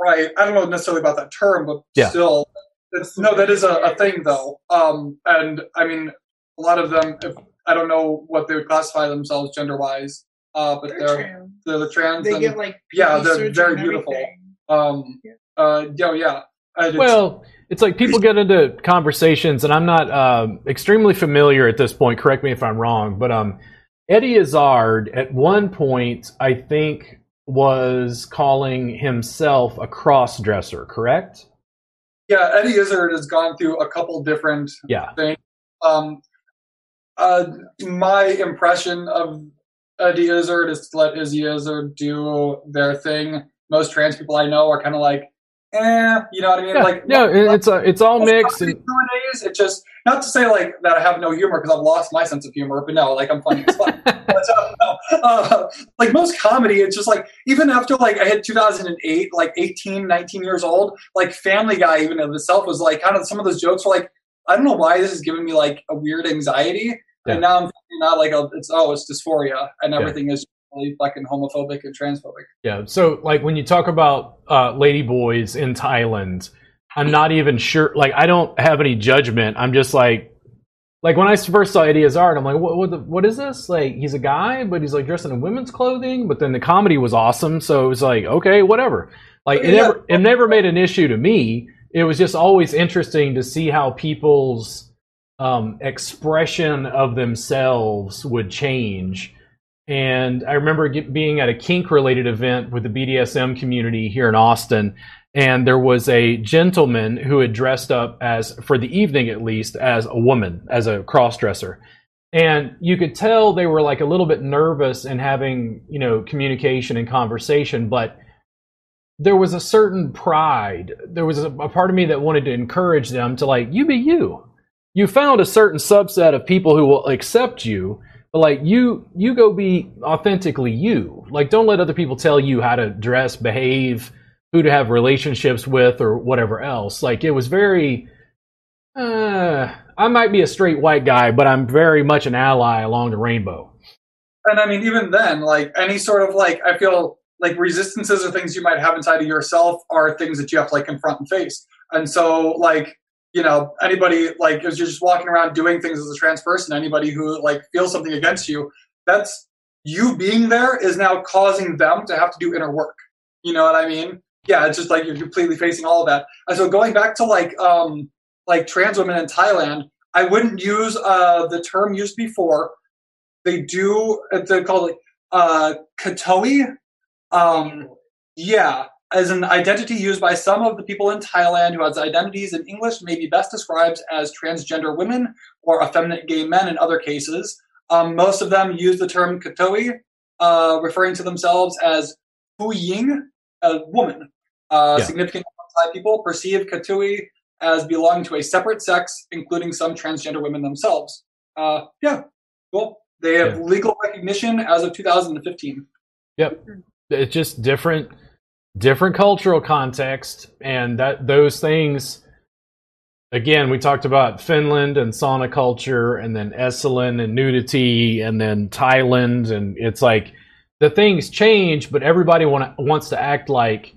Right. I don't know necessarily about that term, but Yeah. still, it's, no, that is a, a thing though. Um, and I mean, a lot of them, if, I don't know what they would classify themselves gender wise, uh, but They're they're, trans. they're the trans. They and, get like yeah, they're very beautiful. everything. Um, Yeah. uh, yeah, yeah. And it's- Well, it's like people get into conversations, and I'm not um, extremely familiar at this point. Correct me if I'm wrong, but um, Eddie Izzard at one point, I think, was calling himself a cross dresser. Correct? yeah, Eddie Izzard has gone through a couple different Yeah. Um, uh, my impression of Eddie Izzard is to let Izzy Izzard do their thing. Most trans people I know are kind of like, eh, you know what I mean? Yeah, like, yeah, it- it's uh, it's all mixed. And, nowadays. It's just not to say like that I have no humor because I've lost my sense of humor, but no, like I'm funny as fuck. but, uh, no, uh, like most comedy, it's just like even after like I hit 2008, like 18, 19 years old, like Family Guy even of itself was like kind of some of those jokes were like I don't know why this is giving me like a weird anxiety, Yeah. and now I'm not like oh, it's oh it's dysphoria and everything is really fucking homophobic and transphobic. yeah. So, like when you talk about uh, lady boys in Thailand, I'm not even sure. Like, I don't have any judgment. I'm just like, like when I first saw Eddie Izzard, I'm like, what, what, the, what is this? Like, he's a guy, but he's like dressed in women's clothing. But then the comedy was awesome, so it was like, okay, whatever. Like, it Yeah. never, it never made an issue to me. It was just always interesting to see how people's um, expression of themselves would change. And I remember get, being at a kink related event with the BDSM community here in Austin, and there was a gentleman who had dressed up as, for the evening at least, as a woman, as a cross dresser. And you could tell they were like a little bit nervous in having, you know, communication and conversation, but there was a certain pride. There was a, a part of me that wanted to encourage them to like, you be you. You found a certain subset of people who will accept you, but like you, you go be authentically you. Like, don't let other people tell you how to dress, behave, who to have relationships with, or whatever else. Like, it was very. Uh, I might be a straight white guy, but I'm very much an ally along the rainbow. And I mean, even then, like any sort of like, I feel like resistances or things you might have inside of yourself are things that you have to like confront and face. And so, like, you know, anybody like as you're just walking around doing things as a trans person, anybody who like feels something against you, that's you being there is now causing them to have to do inner work. You know what I mean? Yeah, it's just like you're completely facing all of that. And so going back to like um like trans women in Thailand, I wouldn't use uh the term used before they do they call it uh katoi um yeah as an identity used by some of the people in thailand who has identities in english may be best described as transgender women or effeminate gay men in other cases um, most of them use the term katoi uh, referring to themselves as hu ying a woman uh, Yeah. significant Thai people perceive katoi as belonging to a separate sex including some transgender women themselves uh, yeah cool they have Yeah. legal recognition as of 2015. Yep. It's just different different cultural context and that those things again we talked about Finland and sauna culture and then Esalen and nudity and then Thailand and it's like the things change but everybody want, wants to act like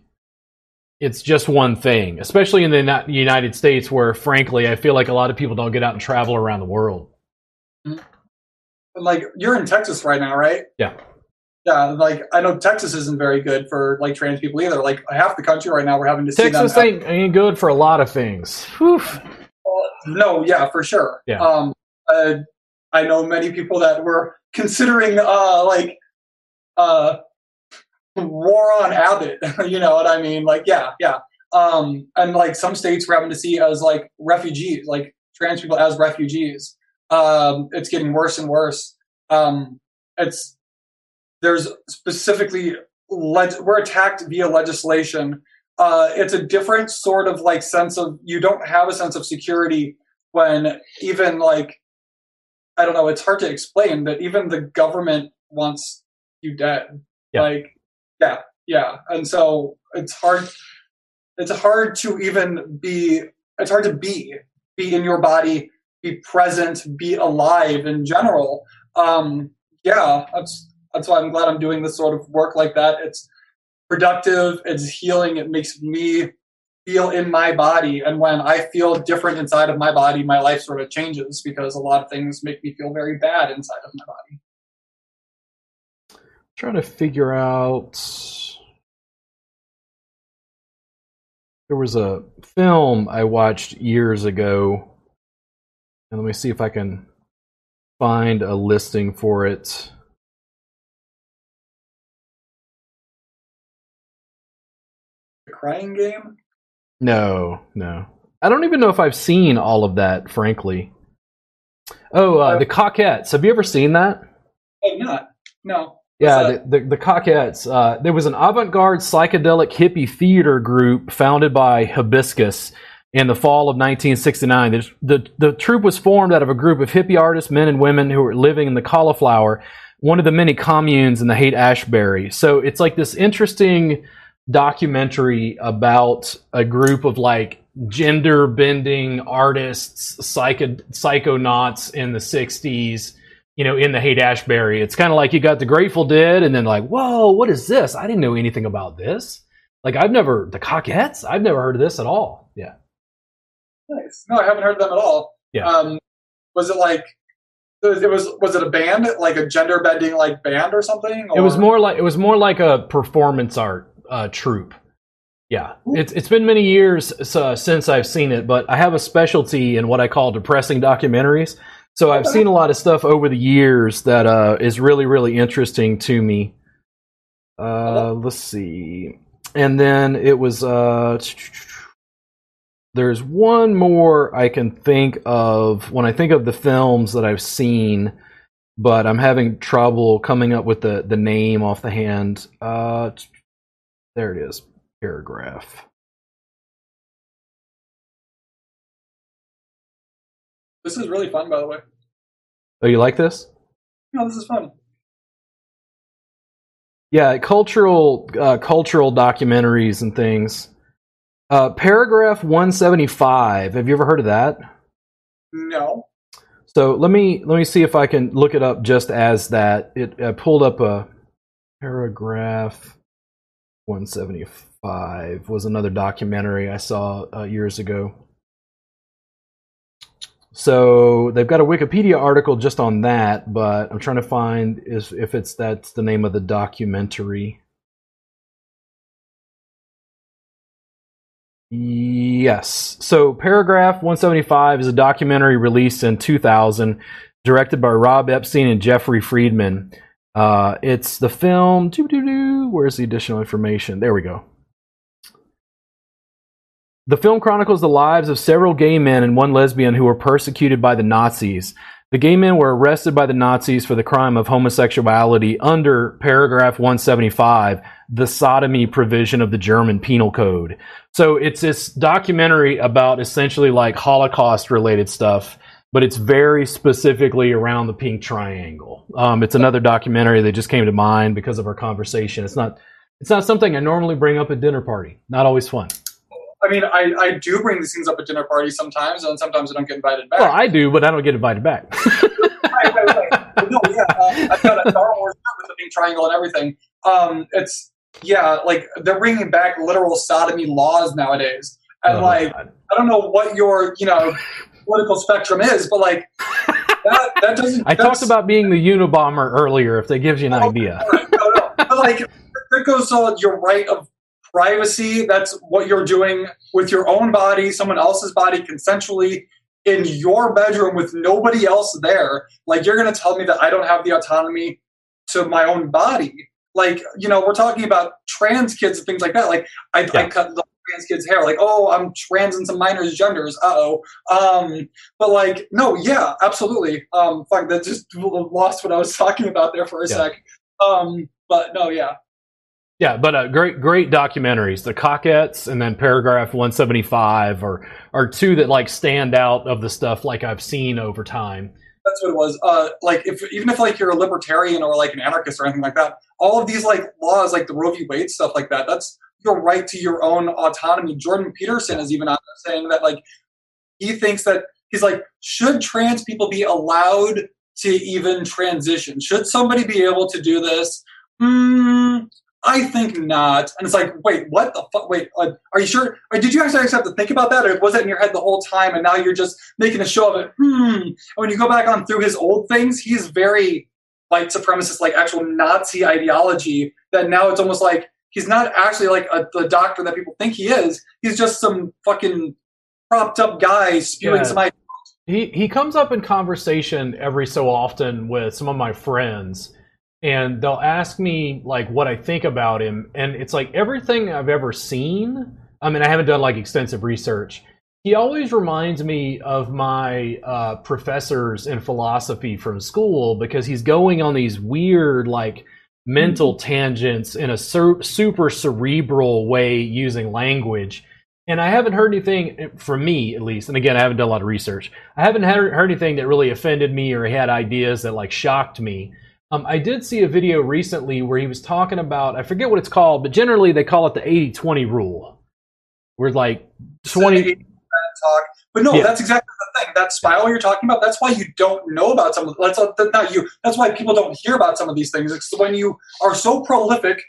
it's just one thing especially in the United States where frankly I feel like a lot of people don't get out and travel around the world mm-hmm. like you're in Texas right now, right? Yeah. Yeah, like I know Texas isn't very good for like trans people either. Like half the country right now, we're having to see Texas them. ain't, ain't good for a lot of things. Whew. No, yeah, for sure. Yeah. Um, uh, I know many people that were considering uh like uh war on Abbott. you know what I mean? Like, yeah, yeah. Um, and like some states we're having to see as like refugees, like trans people as refugees. Um, it's getting worse and worse. Um, it's there's specifically leg- we're attacked via legislation. Uh, it's a different sort of like sense of you don't have a sense of security when even like I don't know. It's hard to explain that even the government wants you dead. Yeah. Like, yeah, yeah, and so it's hard. It's hard to even be. It's hard to be be in your body, be present, be alive in general. Um, yeah, that's that's why I'm glad I'm doing this sort of work like that. It's productive. It's healing. It makes me feel in my body. And when I feel different inside of my body, my life sort of changes because a lot of things make me feel very bad inside of my body. trying to figure out. There was a film I watched years ago, and let me see if I can find a listing for it. Crying game? No, no. I don't even know if I've seen all of that, frankly. Oh, uh, the Cockettes. Have you ever seen that? Oh, not. No. Yeah, the, the, the Cockettes. Uh, there was an avant garde psychedelic hippie theater group founded by Hibiscus in the fall of 1969. The, the, the troupe was formed out of a group of hippie artists, men and women who were living in the Kaliflower, one of the many communes in the Haight Ashbury. So it's like this interesting documentary about a group of like gender bending artists, psycho, psychonauts in the 60s you know, in the Haight Ashbury. It's kind of like you got the Grateful Dead, and then like, whoa, what is this? I didn't know anything about this. Like, I've never the Cockettes. I've never heard of this at all. Yeah, Nice. No, I haven't heard of them at all. Yeah. Um, was it like it was was it a band like a gender bending like band or something? it was more like it was more like a performance art uh, troupe. Yeah, it's it's been many years uh, since I've seen it, but I have a specialty in what I call depressing documentaries. So I've seen a lot of stuff over the years that uh, is really really interesting to me. Uh, let's see, and then it was uh, there's one more I can think of when I think of the films that I've seen, but I'm having trouble coming up with the the name off the hand. Uh, there it is, paragraph. This is really fun, by the way. Oh, you like this? No, this is fun. Yeah, cultural uh, cultural documentaries and things. Uh, paragraph 175. Have you ever heard of that? No. So let me let me see if I can look it up just as that. It I pulled up a paragraph 175 was another documentary I saw uh, years ago. So they've got a Wikipedia article just on that, but I'm trying to find is if it's that's the name of the documentary. Yes. So paragraph 175 is a documentary released in 2000, directed by Rob Epstein and Jeffrey Friedman. Uh, it's the film. Where's the additional information? There we go. The film chronicles the lives of several gay men and one lesbian who were persecuted by the Nazis. The gay men were arrested by the Nazis for the crime of homosexuality under paragraph 175, the sodomy provision of the German penal code. So it's this documentary about essentially like Holocaust related stuff, but it's very specifically around the pink triangle. Um, it's another documentary that just came to mind because of our conversation. It's not it's not something I normally bring up at dinner party. Not always fun. I mean, I, I do bring these things up at dinner parties sometimes, and sometimes I don't get invited back. Well, I do, but I don't get invited back. right, right, right. No, yeah, uh, I've got a Star Wars with the pink triangle and everything. Um, it's yeah, like they're bringing back literal sodomy laws nowadays, and Oh, like God. I don't know what your you know political spectrum is, but like that that doesn't. I talked about being the Unabomber earlier. If that gives you an oh, idea. No, no, like that goes on your right of privacy. That's what you're doing with your own body, someone else's body, consensually in your bedroom with nobody else there. Like you're going to tell me that I don't have the autonomy to my own body. Like you know, we're talking about trans kids and things like that. Like I, yeah. I cut the trans kids' hair. Like oh, I'm trans in some minors' genders. Uh oh. Um, but like no, yeah, absolutely. Um, fuck, that just lost what I was talking about there for a yeah. sec. Um, but no, yeah. Yeah, but uh, great, great documentaries. The Cockettes and then Paragraph 175 are are two that like stand out of the stuff like I've seen over time. That's what it was. Uh, like if even if like you're a libertarian or like an anarchist or anything like that, all of these like laws, like the Roe v. Wade stuff, like that, that's your right to your own autonomy. Jordan Peterson is even saying that like he thinks that he's like, should trans people be allowed to even transition? Should somebody be able to do this? Hmm, I think not. And it's like, wait, what the fuck? Wait, uh, are you sure? Or did you actually have to think about that, or was it in your head the whole time, and now you're just making a show of it? Hmm. And when you go back on through his old things, he's very white supremacist, like actual Nazi ideology. That now it's almost like he's not actually like a, the doctor that people think he is. He's just some fucking propped up guy spewing yeah. some ideas. He he comes up in conversation every so often with some of my friends and they'll ask me like what I think about him, and it's like everything I've ever seen. I mean, I haven't done like extensive research. He always reminds me of my uh, professors in philosophy from school because he's going on these weird like mental tangents in a sur- super cerebral way using language. And I haven't heard anything from me, at least. And again, I haven't done a lot of research. I haven't heard, heard anything that really offended me or had ideas that like shocked me. Um, I did see a video recently where he was talking about, I forget what it's called, but generally they call it the 80 20 rule. Where like 20. Talk. But no, yeah. that's exactly the thing. That smile you're talking about, that's why you don't know about some of that's uh, not you. That's why people don't hear about some of these things. It's when you are so prolific,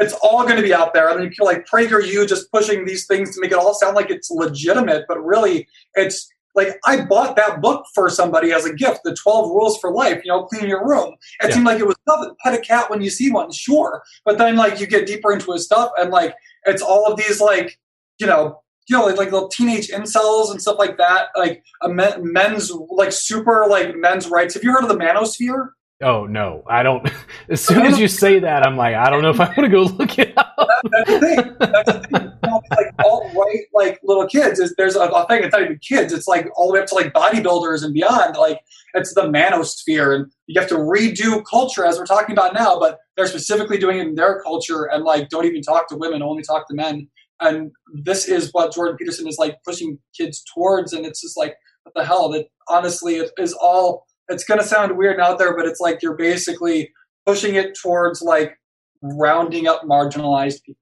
it's all going to be out there. I mean, people like PragerU just pushing these things to make it all sound like it's legitimate, but really it's like I bought that book for somebody as a gift, the 12 rules for life, you know, clean your room. It yeah. seemed like it was nothing. Pet a cat when you see one, sure. But then like you get deeper into his stuff and like it's all of these like, you know, you know, like, like little teenage incels and stuff like that, like a men, men's like super like men's rights. Have you heard of the manosphere? Oh no, I don't. As soon as you say that, I'm like, I don't know if I want to go look it up. That, that's the thing. That's the thing. You know, like all right, like little kids. Is there's a, a, thing. It's not even kids. It's like all the way up to like bodybuilders and beyond. Like it's the manosphere, and you have to redo culture as we're talking about now. But they're specifically doing it in their culture, and like don't even talk to women, only talk to men. And this is what Jordan Peterson is like pushing kids towards, and it's just like what the hell. That honestly, it is all it's going to sound weird out there, but it's like you're basically pushing it towards like rounding up marginalized people.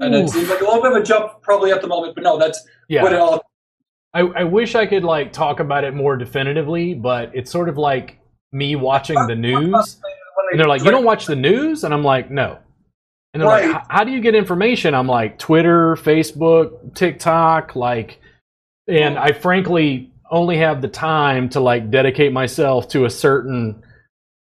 And Ooh. it seems like a little bit of a jump probably at the moment, but no, that's yeah. what it all. I, I wish I could like talk about it more definitively, but it's sort of like me watching the news. And they're like, "You don't watch the news," and I'm like, "No." And they're right. like, "How do you get information?" I'm like, "Twitter, Facebook, TikTok." Like, and I frankly only have the time to like dedicate myself to a certain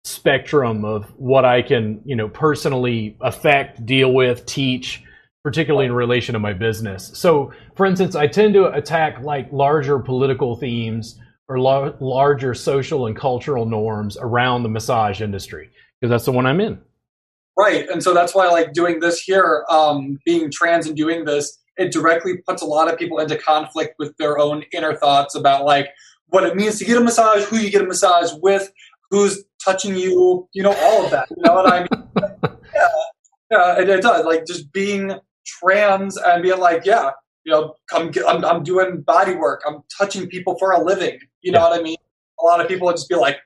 spectrum of what I can, you know, personally affect, deal with, teach, particularly in relation to my business. So, for instance, I tend to attack like larger political themes or la- larger social and cultural norms around the massage industry because that's the one I'm in. Right, and so that's why, like doing this here, um, being trans and doing this, it directly puts a lot of people into conflict with their own inner thoughts about like what it means to get a massage, who you get a massage with, who's touching you, you know, all of that. You know what I mean? yeah, yeah it, it, does. Like just being trans and being like, yeah, you know, come, get, I'm, I'm doing body work. I'm touching people for a living. You know yeah. what I mean? A lot of people would just be like,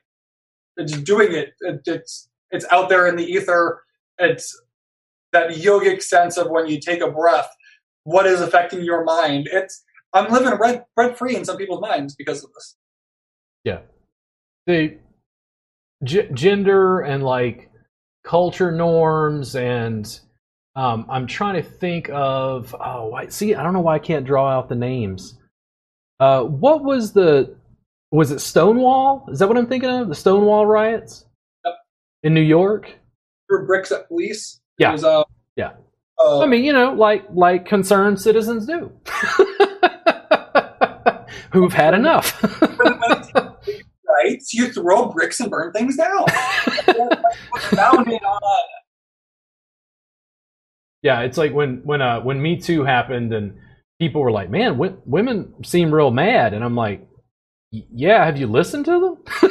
just doing it. it. It's it's out there in the ether. It's that yogic sense of when you take a breath what is affecting your mind. It's I'm living rent rent free in some people's minds because of this. Yeah, the g- gender and like culture norms and um, I'm trying to think of oh why, see I don't know why I can't draw out the names. Uh, what was the was it Stonewall? Is that what I'm thinking of? The Stonewall riots yep. in New York. Threw bricks at police. Yeah. Was, uh, Yeah. Uh, I mean, you know, like like concerned citizens do, who've had enough. right? You throw bricks and burn things down. Yeah, it's like when when uh when Me Too happened and people were like, "Man, w- women seem real mad," and I'm like, "Yeah, have you listened to them?"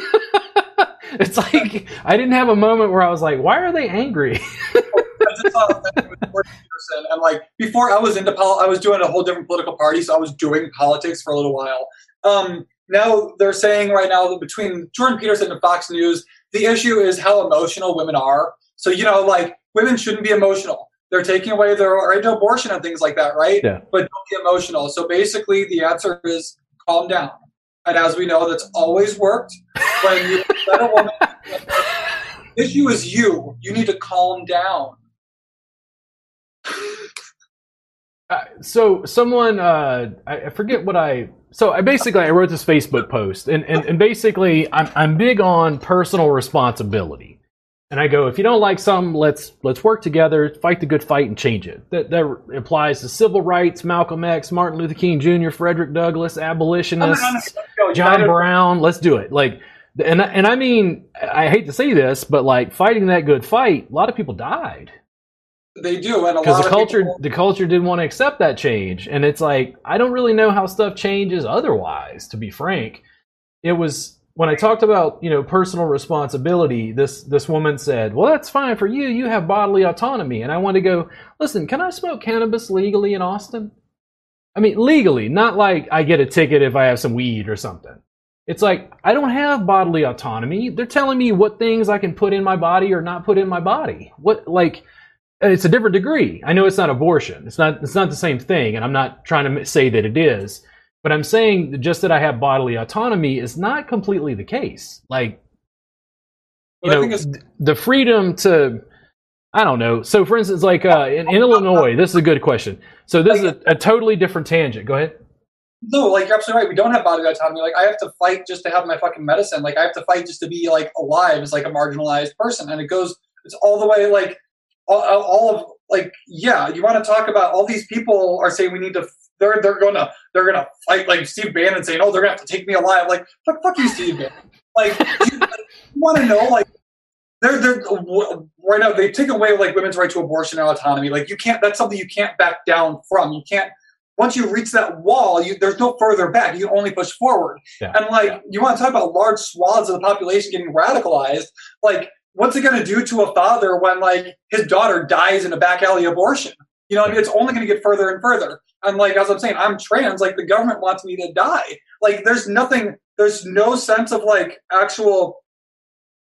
it's like I didn't have a moment where I was like, "Why are they angry?" I just saw a thing with Jordan Peterson, and like before I was into pol, I was doing a whole different political party, so I was doing politics for a little while. Um, now they're saying right now that between Jordan Peterson and Fox News, the issue is how emotional women are. So you know, like women shouldn't be emotional. They're taking away their right to abortion and things like that, right? Yeah. But don't be emotional. So basically, the answer is calm down. And as we know, that's always worked. When you let a woman, the issue is you. You need to calm down. Uh, so someone uh, I, I forget what I so I basically I wrote this Facebook post and, and, and basically I'm I'm big on personal responsibility. And I go, if you don't like some, let's let's work together, fight the good fight, and change it. That that applies to civil rights, Malcolm X, Martin Luther King Jr., Frederick Douglass, abolitionists, John Brown. Let's do it. Like, and and I mean, I hate to say this, but like fighting that good fight, a lot of people died They do, and because the culture people, the culture didn't want to accept that change and it's like i don't really know how stuff changes otherwise to be frank it was when i talked about you know personal responsibility this this woman said well that's fine for you you have bodily autonomy and i want to go listen can i smoke cannabis legally in austin i mean legally not like i get a ticket if i have some weed or something it's like i don't have bodily autonomy they're telling me what things i can put in my body or not put in my body what like it's a different degree. I know it's not abortion. It's not. It's not the same thing, and I'm not trying to say that it is. But I'm saying just that I have bodily autonomy is not completely the case. Like, you But know, think it's- th- the freedom to, I don't know. So, for instance, like uh, in, in Illinois, this is a good question. So this is a, a totally different tangent. Go ahead. no, like you're absolutely right. We don't have bodily autonomy. Like I have to fight just to have my fucking medicine. Like I have to fight just to be like alive as like a marginalized person, and it goes. It's all the way like all, all of like yeah. You want to talk about all these people are saying we need to. They're they're gonna they're gonna fight like Steve Bannon saying oh they're gonna have to take me alive. Like fuck fuck you Steve Bannon. Like you, you want to know like they're they're uh, right now they've taken away like women's right to abortion and autonomy. Like you can't. That's something you can't back down from. You can't. Once you reach that wall, you, there's no further back. You only push forward. Yeah. And like you want to talk about large swaths of the population getting radicalized. Like what's it going to do to a father when like his daughter dies in a back alley abortion? You know, I mean, it's only going to get further and further. And like as I'm saying, I'm trans. Like the government wants me to die. Like there's nothing. There's no sense of like actual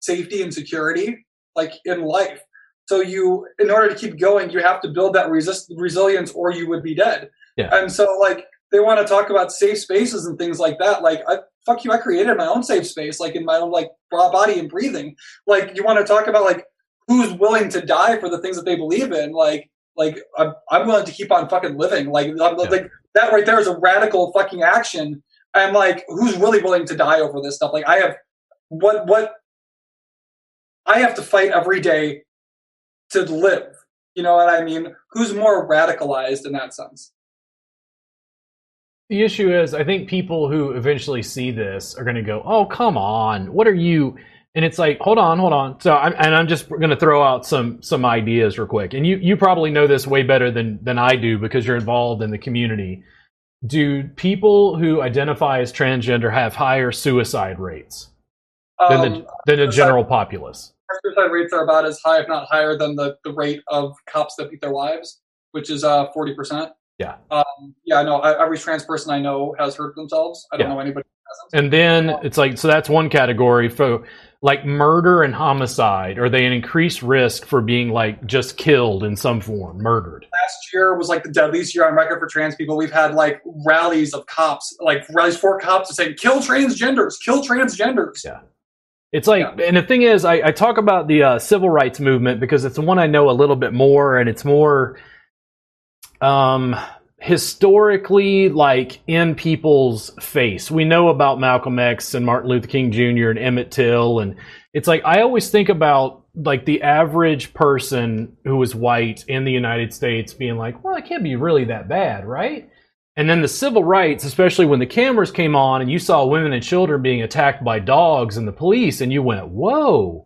safety and security like in life. So you, in order to keep going, you have to build that resist resilience, or you would be dead. Yeah. And so like they want to talk about safe spaces and things like that. Like I, fuck you, I created my own safe space, like in my own like body and breathing. Like you want to talk about like who's willing to die for the things that they believe in. Like like I'm, I'm willing to keep on fucking living. Like I'm, Yeah. like that right there is a radical fucking action. I'm like, who's really willing to die over this stuff? Like I have what what I have to fight every day to live. You know what I mean? Who's more radicalized in that sense? The issue is, I think people who eventually see this are going to go, "Oh, come on, what are you?" And it's like, hold on, hold on. So, I'm, and I'm just going to throw out some some ideas real quick. And you you probably know this way better than than I do because you're involved in the community. Do people who identify as transgender have higher suicide rates than Um, the than the general populace? suicide rates are about as high, if not higher, than the, the rate of cops that beat their wives, which is uh forty percent. Yeah. Um, yeah, I know. Every trans person I know has hurt themselves. I don't Yeah. know anybody who hasn't. And then it's like, so that's one category for like murder and homicide. Are they an increased risk for being like just killed in some form, murdered? last year was like the deadliest year on record for trans people. We've had like rallies of cops, like rallies for cops to say, kill transgenders, kill transgenders. Yeah. It's like, and the thing is, I, I talk about the uh, civil rights movement because it's the one I know a little bit more, and it's more um, historically like in people's face. We know about Malcolm X and Martin Luther King Jr. and Emmett Till, and it's like I always think about like the average person who is white in the United States being like, well, it can't be really that bad, right? And then the civil rights, especially when the cameras came on and you saw women and children being attacked by dogs and the police, and you went, whoa,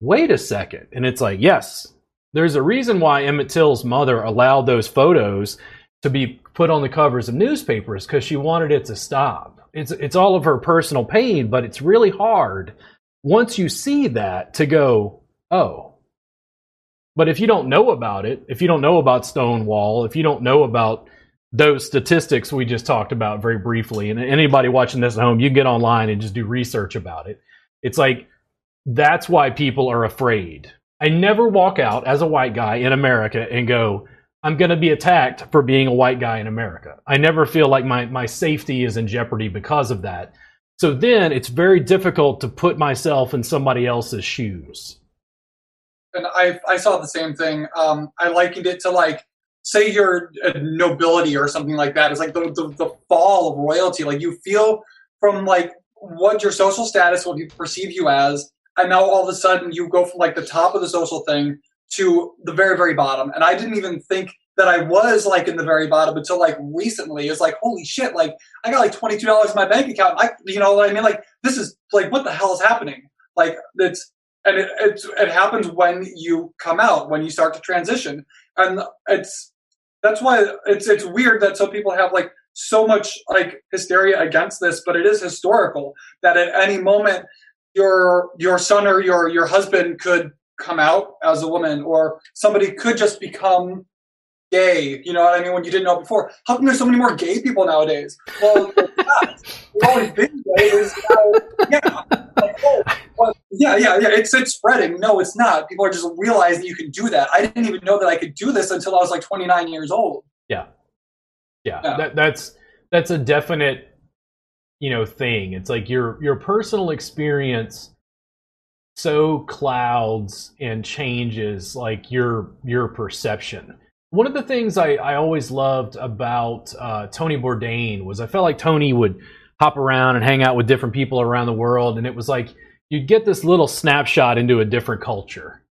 wait a second. And it's like, yes, there's a reason why Emmett Till's mother allowed those photos to be put on the covers of newspapers because she wanted it to stop. It's, it's all of her personal pain, but it's really hard once you see that to go, oh. But if you don't know about it, if you don't know about Stonewall, if you don't know about those statistics we just talked about very briefly, and anybody watching this at home, you can get online and just do research about it. It's like that's why people are afraid. I never walk out as a white guy in America and go, I'm going to be attacked for being a white guy in America. I never feel like my, my safety is in jeopardy because of that. So then it's very difficult to put myself in somebody else's shoes. And I, I saw the same thing. Um, I likened it to like say you're a nobility or something like that. It's like the, the, the fall of royalty. Like you feel from like what your social status, what people perceive you as, and now all of a sudden you go from like the top of the social thing to the very very bottom. And I didn't even think that I was like in the very bottom until like recently. It's like holy shit! Like I got like twenty two dollars in my bank account. I you know what I mean? Like this is like what the hell is happening? Like it's and it, it's, it happens when you come out when you start to transition and it's that's why it's it's weird that some people have like so much like hysteria against this, but it is historical that at any moment your your son or your your husband could come out as a woman or somebody could just become gay you know what i mean when you didn't know before. How come there's so many more gay people nowadays? Well we've always been gay uh, yeah like, oh, well, yeah yeah yeah it's it's spreading. No it's not. People are just realizing you can do that. I didn't even know that i could do this until i was like 29 years old. Yeah. Yeah, yeah. That, that's that's a definite you know thing it's like your your personal experience so clouds and changes like your your perception one of the things I, I always loved about uh, Tony Bourdain was I felt like Tony would hop around and hang out with different people around the world, and it was like you'd get this little snapshot into a different culture.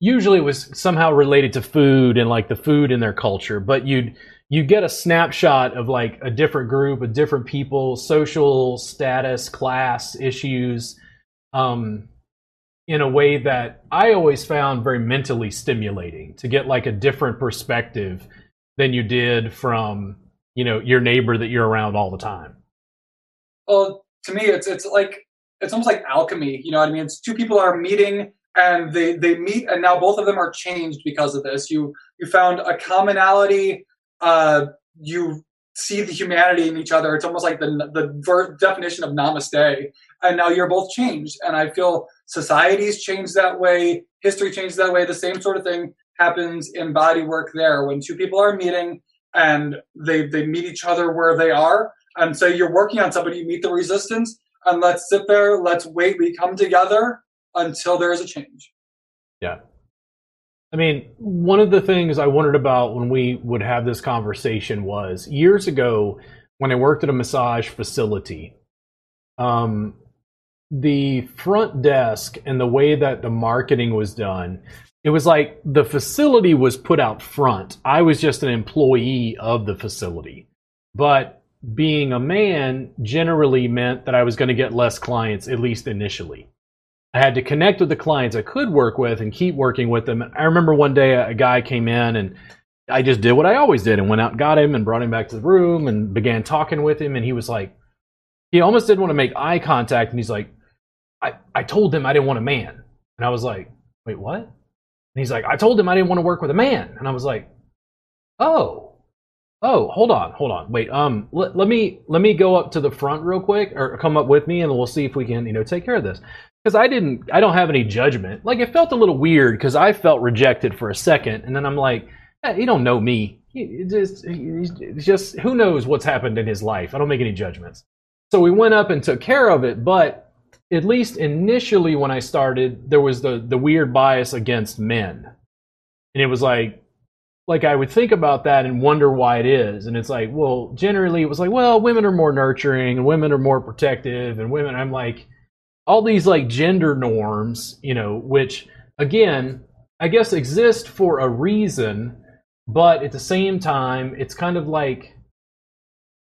Usually, it was somehow related to food and like the food in their culture, but you'd you get a snapshot of like a different group, of different people, social status, class issues, um, in a way that I always found very mentally stimulating to get like a different perspective than you did from you know your neighbor that you're around all the time. Well, to me, it's it's like it's almost like alchemy. You know what I mean? It's two people are meeting and they they meet and now both of them are changed because of this. You you found a commonality uh, you see the humanity in each other. It's almost like the the definition of namaste. And now you're both changed. And I feel societies change that way, history changes that way. The same sort of thing happens in body work there when two people are meeting and they they meet each other where they are. And so you're working on somebody, you meet the resistance, and let's sit there, let's wait, we come together until there is a change. Yeah. I mean, one of the things I wondered about when we would have this conversation was years ago when I worked at a massage facility. Um, the front desk and the way that the marketing was done, it was like the facility was put out front. I was just an employee of the facility. But being a man generally meant that I was going to get less clients, at least initially. I had to connect with the clients I could work with and keep working with them. I remember one day a guy came in and I just did what I always did and went out and got him and brought him back to the room and began talking with him. And he was like, he almost didn't want to make eye contact. And he's like, I, I told him I didn't want a man. And I was like, wait, what? And he's like, I told him I didn't want to work with a man. And I was like, oh, oh, hold on, hold on, wait. Um, let, let me let me go up to the front real quick, or come up with me, and we'll see if we can, you know, take care of this because I didn't, I don't have any judgment. Like it felt a little weird because I felt rejected for a second, and then I'm like, hey, you don't know me. He just, just who knows what's happened in his life. I don't make any judgments. So we went up and took care of it, but at least initially when I started, there was the the weird bias against men, and it was like, like I would think about that and wonder why it is, and it's like, well, generally it was like, well, women are more nurturing and women are more protective, and women. I'm like all these like gender norms, you know, which again, I guess exist for a reason, but at the same time, it's kind of like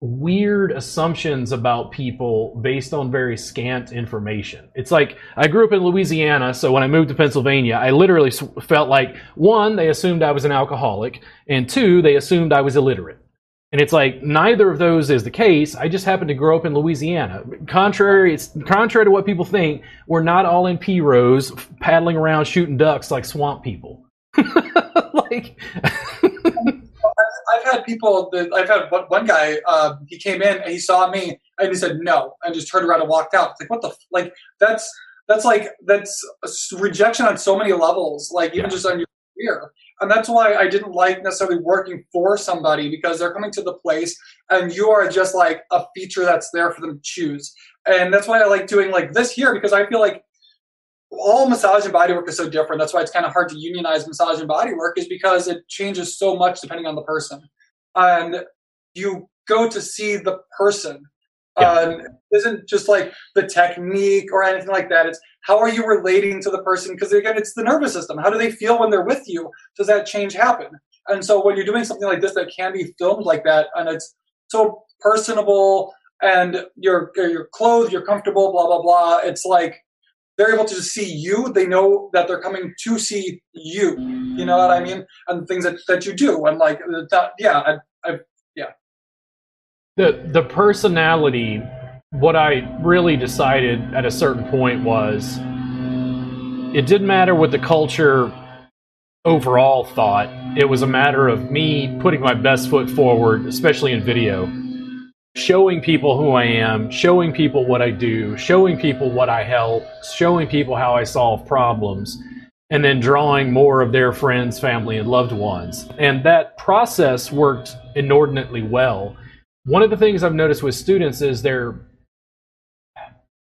weird assumptions about people based on very scant information. It's like I grew up in Louisiana, so when I moved to Pennsylvania, I literally felt like one, they assumed I was an alcoholic, and two, they assumed I was illiterate. And it's like neither of those is the case. I just happened to grow up in Louisiana. Contrary, it's contrary to what people think. We're not all in pirogues paddling around shooting ducks like swamp people. like I've had people that I've had one guy. Uh, he came in and he saw me and he said no and just turned around and walked out. It's like what the like that's that's like that's rejection on so many levels. Like even yeah. just on your career. And that's why I didn't like necessarily working for somebody because they're coming to the place and you are just like a feature that's there for them to choose. And that's why I like doing like this here because I feel like all massage and body work is so different. That's why it's kind of hard to unionize massage and body work is because it changes so much depending on the person. And you go to see the person. Um, isn't just like the technique or anything like that. It's how are you relating to the person? Because again, it's the nervous system. How do they feel when they're with you? Does that change happen? And so when you're doing something like this that can be filmed like that, and it's so personable, and you're you're clothed, you're comfortable, blah blah blah. It's like they're able to just see you. They know that they're coming to see you. You know what I mean? And things that, that you do. And like that, yeah, I, I. The the personality. What I really decided at a certain point was, it didn't matter what the culture overall thought. It was a matter of me putting my best foot forward, especially in video showing people who I am, showing people what I do, showing people what I help, showing people how I solve problems, and then drawing more of their friends, family, and loved ones. And that process worked inordinately well. One of the things I've noticed with students is they're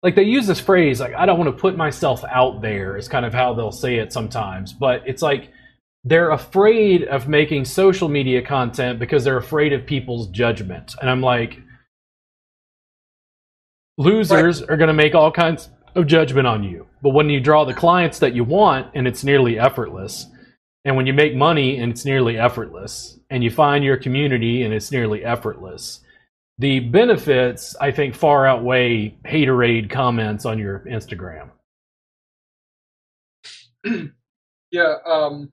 like they use this phrase like I don't want to put myself out there is kind of how they'll say it sometimes, but it's like they're afraid of making social media content because they're afraid of people's judgment. And I'm like, losers right. are going to make all kinds of judgment on you. But when you draw the clients that you want and it's nearly effortless, and when you make money and it's nearly effortless, and you find your community and it's nearly effortless, the benefits I think far outweigh haterade comments on your Instagram. yeah, um,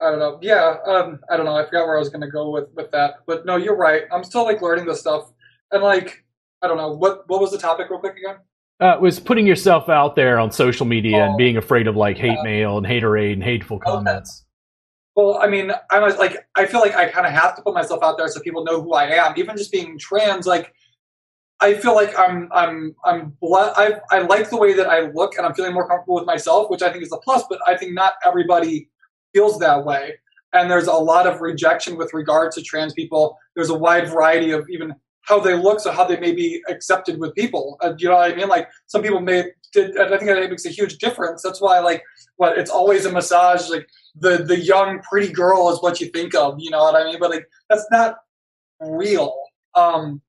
I don't know. Yeah, um, I don't know. I forgot where I was going to go with with that. But no, you're right. I'm still like learning this stuff, and like I don't know what what was the topic real quick again. Uh, was putting yourself out there on social media oh, and being afraid of like hate yeah. mail and haterade and hateful comments. Okay. Well, I mean, I was like, I feel like I kind of have to put myself out there so people know who I am. Even just being trans, like, I feel like I'm, I'm, I'm, ble- I, I like the way that I look, and I'm feeling more comfortable with myself, which I think is a plus. But I think not everybody feels that way. And there's a lot of rejection with regard to trans people. There's a wide variety of even how they look, so how they may be accepted with people. Uh, you know what I mean? Like some people may, did, I think that makes a huge difference. That's why, like, what it's always a massage. Like the the young pretty girl is what you think of. You know what I mean? But like that's not real. Um,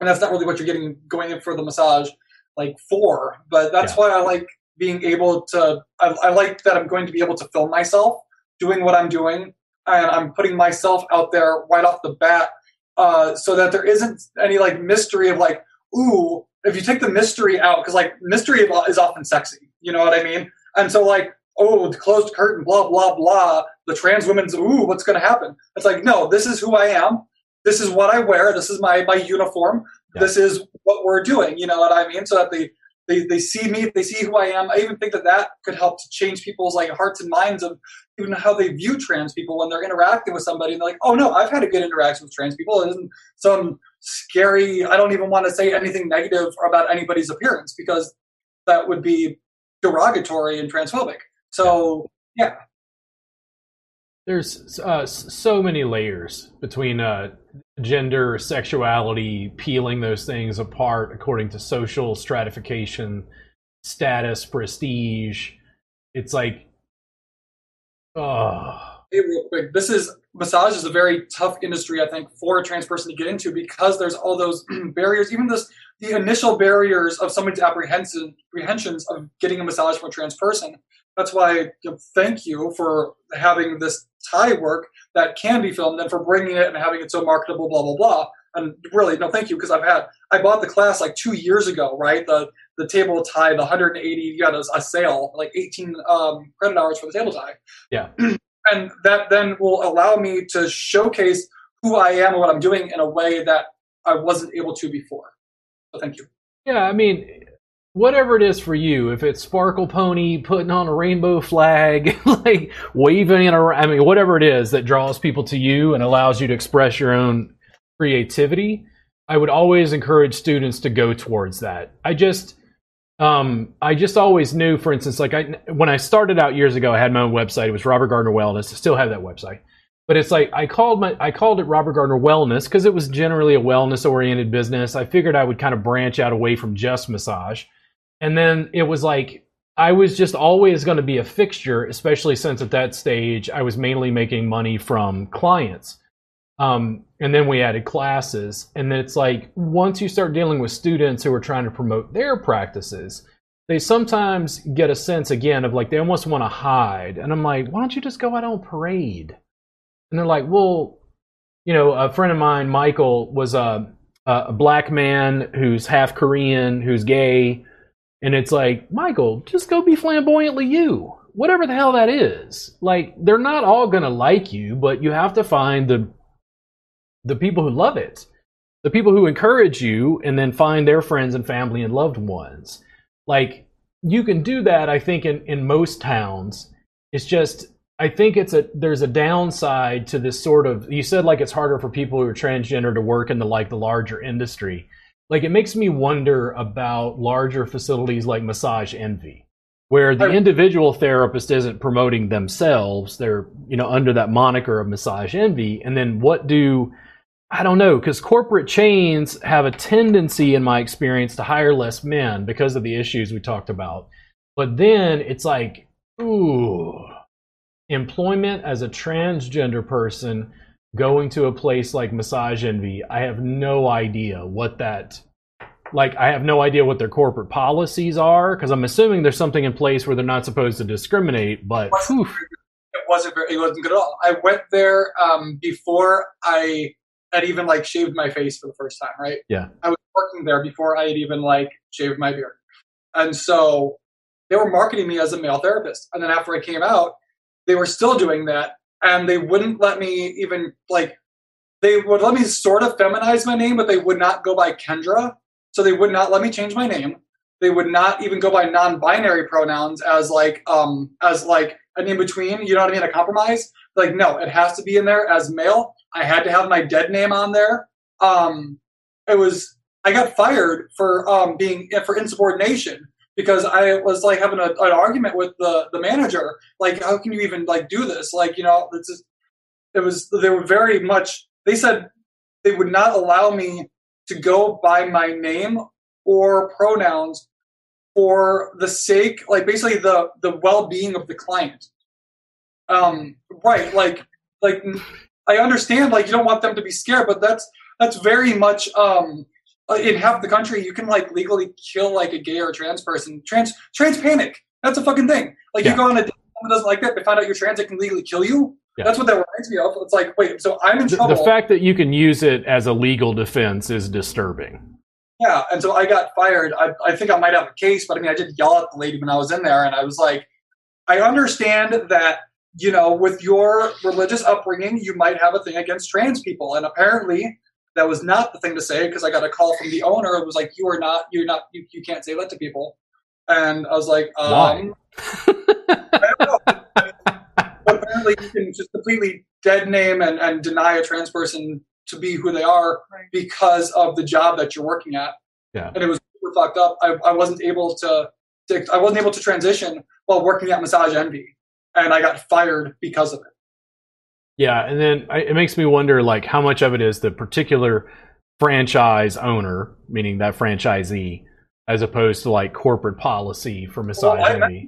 and that's not really what you're getting going in for the massage like for. But that's yeah. why I like being able to. I, I like that I'm going to be able to film myself doing what I'm doing, and I'm putting myself out there right off the bat, uh, so that there isn't any like mystery of like, ooh, if you take the mystery out, because like mystery is often sexy, you know what I mean? And so like, oh, the closed curtain, blah blah blah. The trans women's, ooh, what's going to happen? It's like, no, this is who I am. This is what I wear. This is my my uniform. Yeah. This is what we're doing. You know what I mean? So that the they, they see me, they see who I am. I even think that that could help to change people's like hearts and minds of even how they view trans people when they're interacting with somebody. And they're like, oh no, I've had a good interaction with trans people. It isn't some scary. I don't even want to say anything negative about anybody's appearance because that would be derogatory and transphobic. So yeah. There's uh, so many layers between uh, gender, sexuality, peeling those things apart according to social stratification, status, prestige. It's like, oh, Hey, real quick, this is massage is a very tough industry, I think, for a trans person to get into because there's all those barriers, even this the initial barriers of somebody's apprehension apprehensions of getting a massage from a trans person. That's why you know, thank you for having this Thai work that can be filmed and for bringing it and having it so marketable, blah blah blah. And really, no, thank you because I've had I bought the class like two years ago, right? The the table Thai, the 180, you got a, a sale, like 18 um, credit hours for the table Thai. Yeah. and that then will allow me to showcase who I am and what I'm doing in a way that I wasn't able to before. So thank you. Yeah, I mean, whatever it is for you, if it's Sparkle Pony putting on a rainbow flag, like waving it around, I mean, whatever it is that draws people to you and allows you to express your own creativity, I would always encourage students to go towards that. I just, um, I just always knew, for instance, like I, when I started out years ago, I had my own website. It was Robert Gardner Wellness. I still have that website. But it's like I called my I called it Robert Gardner Wellness because it was generally a wellness oriented business. I figured I would kind of branch out away from just massage. And then it was like I was just always going to be a fixture, especially since at that stage I was mainly making money from clients. Um, and then we added classes. And then it's like once you start dealing with students who are trying to promote their practices, they sometimes get a sense again of like they almost want to hide. And I'm like, why don't you just go out on parade? And they're like, well, you know, a friend of mine, Michael, was a, a black man who's half Korean, who's gay. And it's like, Michael, just go be flamboyantly you. Whatever the hell that is. Like, they're not all going to like you, but you have to find the the people who love it, the people who encourage you, and then find their friends and family and loved ones. Like, you can do that, I think, in, in most towns. It's just I think it's a there's a downside to this sort of you said like it's harder for people who are transgender to work in the like the larger industry. Like it makes me wonder about larger facilities like Massage Envy, where the individual therapist isn't promoting themselves, they're you know under that moniker of Massage Envy, and then what do I don't know because corporate chains have a tendency, in my experience, to hire less men because of the issues we talked about. But then it's like, ooh, employment as a transgender person going to a place like Massage Envy, I have no idea what that like I have no idea what their corporate policies are because I'm assuming there's something in place where they're not supposed to discriminate. But it wasn't, it wasn't very, it wasn't good at all. I went there um, before I had even like shaved my face for the first time. Right? Yeah. I was working there before I had even like shaved my beard, and so they were marketing me as a male therapist. And then after I came out, they were still doing that and they wouldn't let me even like they would let me sort of feminize my name but they would not go by kendra so they would not let me change my name they would not even go by non-binary pronouns as like um as like an in between you know what i mean a compromise like no it has to be in there as male i had to have my dead name on there um it was i got fired for um being for insubordination because I was like having a, an argument with the the manager. Like, how can you even like do this? Like, you know, it's just, it was they were very much. They said they would not allow me to go by my name or pronouns for the sake, like basically the the well being of the client. Um, right, like like I understand, like you don't want them to be scared, but that's that's very much um uh, in half the country, you can like legally kill like a gay or trans person. Trans trans panic. That's a fucking thing. Like yeah. you go on a date, someone doesn't like that, they find out you're trans, it can legally kill you. Yeah. That's what that reminds me of. It's like, wait, so I'm in the, trouble. The fact that you can use it as a legal defense is disturbing. Yeah, and so I got fired. I, I think I might have a case, but I mean, I did yell at the lady when I was in there, and I was like, I understand that you know, with your religious upbringing, you might have a thing against trans people, and apparently that was not the thing to say because I got a call from the owner. It was like, "You are not. You're not. You, you can't say that to people." And I was like, um, apparently, you can just completely dead name and, and deny a trans person to be who they are because of the job that you're working at. Yeah. And it was super fucked up. I, I wasn't able to, to I wasn't able to transition while working at Massage Envy, and I got fired because of it. Yeah, and then it makes me wonder, like, how much of it is the particular franchise owner, meaning that franchisee, as opposed to like corporate policy for Massage well, I,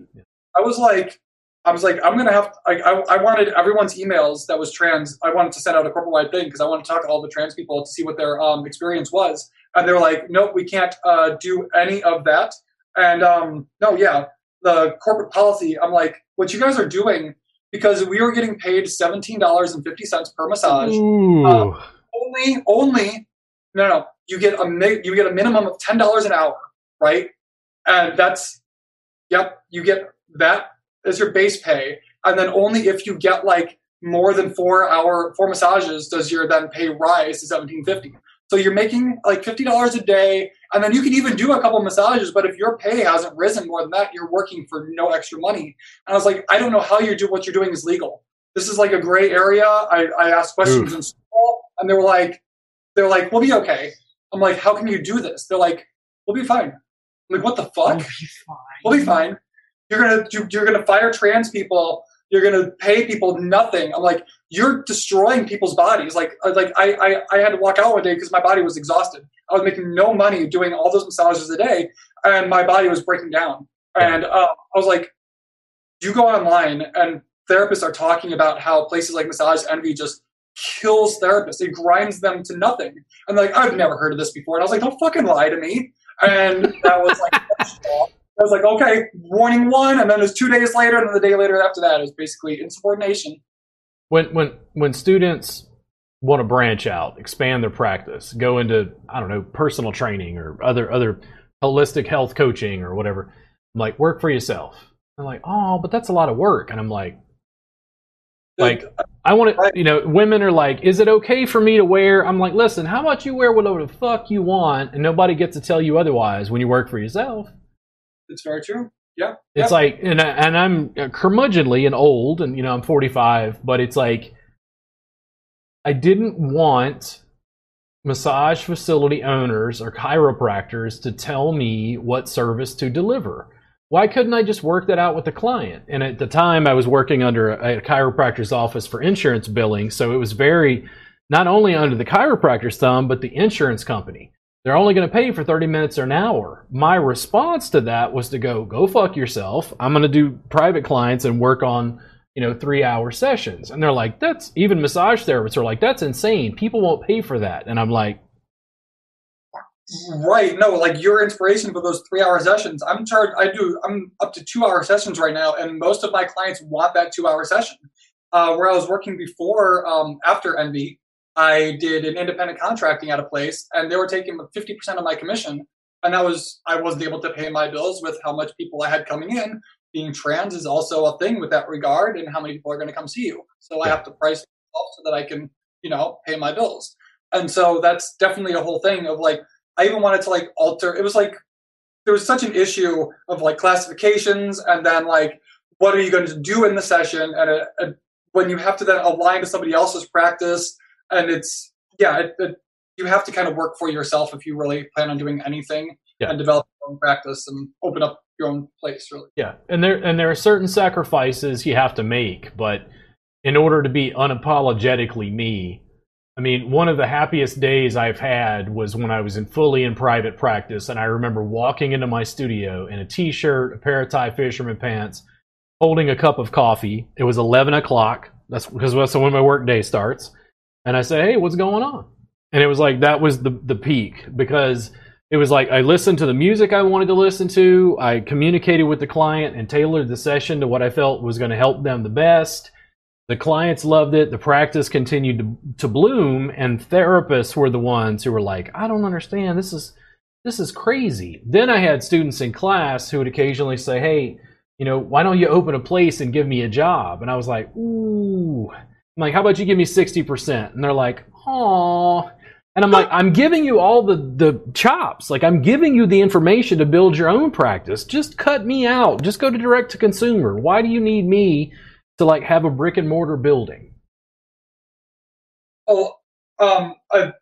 I was like, I was like, I'm gonna have. Like, I, I wanted everyone's emails that was trans. I wanted to send out a corporate wide thing because I wanted to talk to all the trans people to see what their um, experience was. And they're like, nope, we can't uh, do any of that. And um, no, yeah, the corporate policy. I'm like, what you guys are doing because we were getting paid seventeen dollars and fifty cents per massage. Um, only, only, no, no, you get a you get a minimum of ten dollars an hour, right? And that's, yep, you get that as your base pay, and then only if you get like more than four hour four massages does your then pay rise to seventeen fifty. So you're making like fifty dollars a day, and then you can even do a couple massages. But if your pay hasn't risen more than that, you're working for no extra money. And I was like, I don't know how you do what you're doing is legal. This is like a gray area. I, I asked questions Oof. in school, and they were like, they're like, we'll be okay. I'm like, how can you do this? They're like, we'll be fine. I'm like, what the fuck? We'll be fine. We'll be fine. You're gonna you're gonna fire trans people. You're gonna pay people nothing. I'm like, you're destroying people's bodies. Like like I I, I had to walk out one day because my body was exhausted. I was making no money doing all those massages a day, and my body was breaking down. And uh, I was like, you go online and therapists are talking about how places like Massage Envy just kills therapists. It grinds them to nothing. And I'm like, I've never heard of this before. And I was like, don't fucking lie to me. And that was like, I was like, okay, warning one, and then it's two days later, and then the day later after that is basically insubordination. When when when students want to branch out, expand their practice, go into I don't know personal training or other other holistic health coaching or whatever, I'm like, work for yourself. I'm like, oh, but that's a lot of work, and I'm like, like I want to, you know, women are like, is it okay for me to wear? I'm like, listen, how about you wear whatever the fuck you want, and nobody gets to tell you otherwise when you work for yourself. It's very true. Yeah. It's yeah. like, and, I, and I'm curmudgeonly and old, and you know, I'm 45, but it's like, I didn't want massage facility owners or chiropractors to tell me what service to deliver. Why couldn't I just work that out with the client? And at the time, I was working under a, a chiropractor's office for insurance billing, so it was very not only under the chiropractor's thumb, but the insurance company they're only going to pay you for 30 minutes or an hour. My response to that was to go, go fuck yourself. I'm going to do private clients and work on, you know, three hour sessions. And they're like, that's even massage therapists are like, that's insane. People won't pay for that. And I'm like, right. No, like your inspiration for those three hour sessions. I'm charged, I do, I'm up to two hour sessions right now. And most of my clients want that two hour session. Uh, where I was working before, um, after Envy, I did an independent contracting at a place, and they were taking 50% of my commission. And that was, I wasn't able to pay my bills with how much people I had coming in. Being trans is also a thing with that regard, and how many people are going to come see you. So yeah. I have to price myself so that I can, you know, pay my bills. And so that's definitely a whole thing of like, I even wanted to like alter, it was like, there was such an issue of like classifications and then like, what are you going to do in the session? And uh, a, a, when you have to then align to somebody else's practice and it's yeah, it, it, you have to kind of work for yourself if you really plan on doing anything yeah. and develop your own practice and open up your own place. Really, yeah. And there and there are certain sacrifices you have to make, but in order to be unapologetically me. I mean, one of the happiest days I've had was when I was in fully in private practice, and I remember walking into my studio in a t-shirt, a pair of Thai fisherman pants, holding a cup of coffee. It was eleven o'clock. That's because that's when my work day starts and I say, "Hey, what's going on?" And it was like that was the the peak because it was like I listened to the music I wanted to listen to. I communicated with the client and tailored the session to what I felt was going to help them the best. The clients loved it. The practice continued to, to bloom, and therapists were the ones who were like, "I don't understand. This is this is crazy." Then I had students in class who would occasionally say, "Hey." You know, why don't you open a place and give me a job? And I was like, ooh, I'm like, how about you give me 60%? And they're like, oh. And I'm like, I'm giving you all the, the chops. Like, I'm giving you the information to build your own practice. Just cut me out. Just go to direct to consumer. Why do you need me to like have a brick and mortar building? Oh, um, I,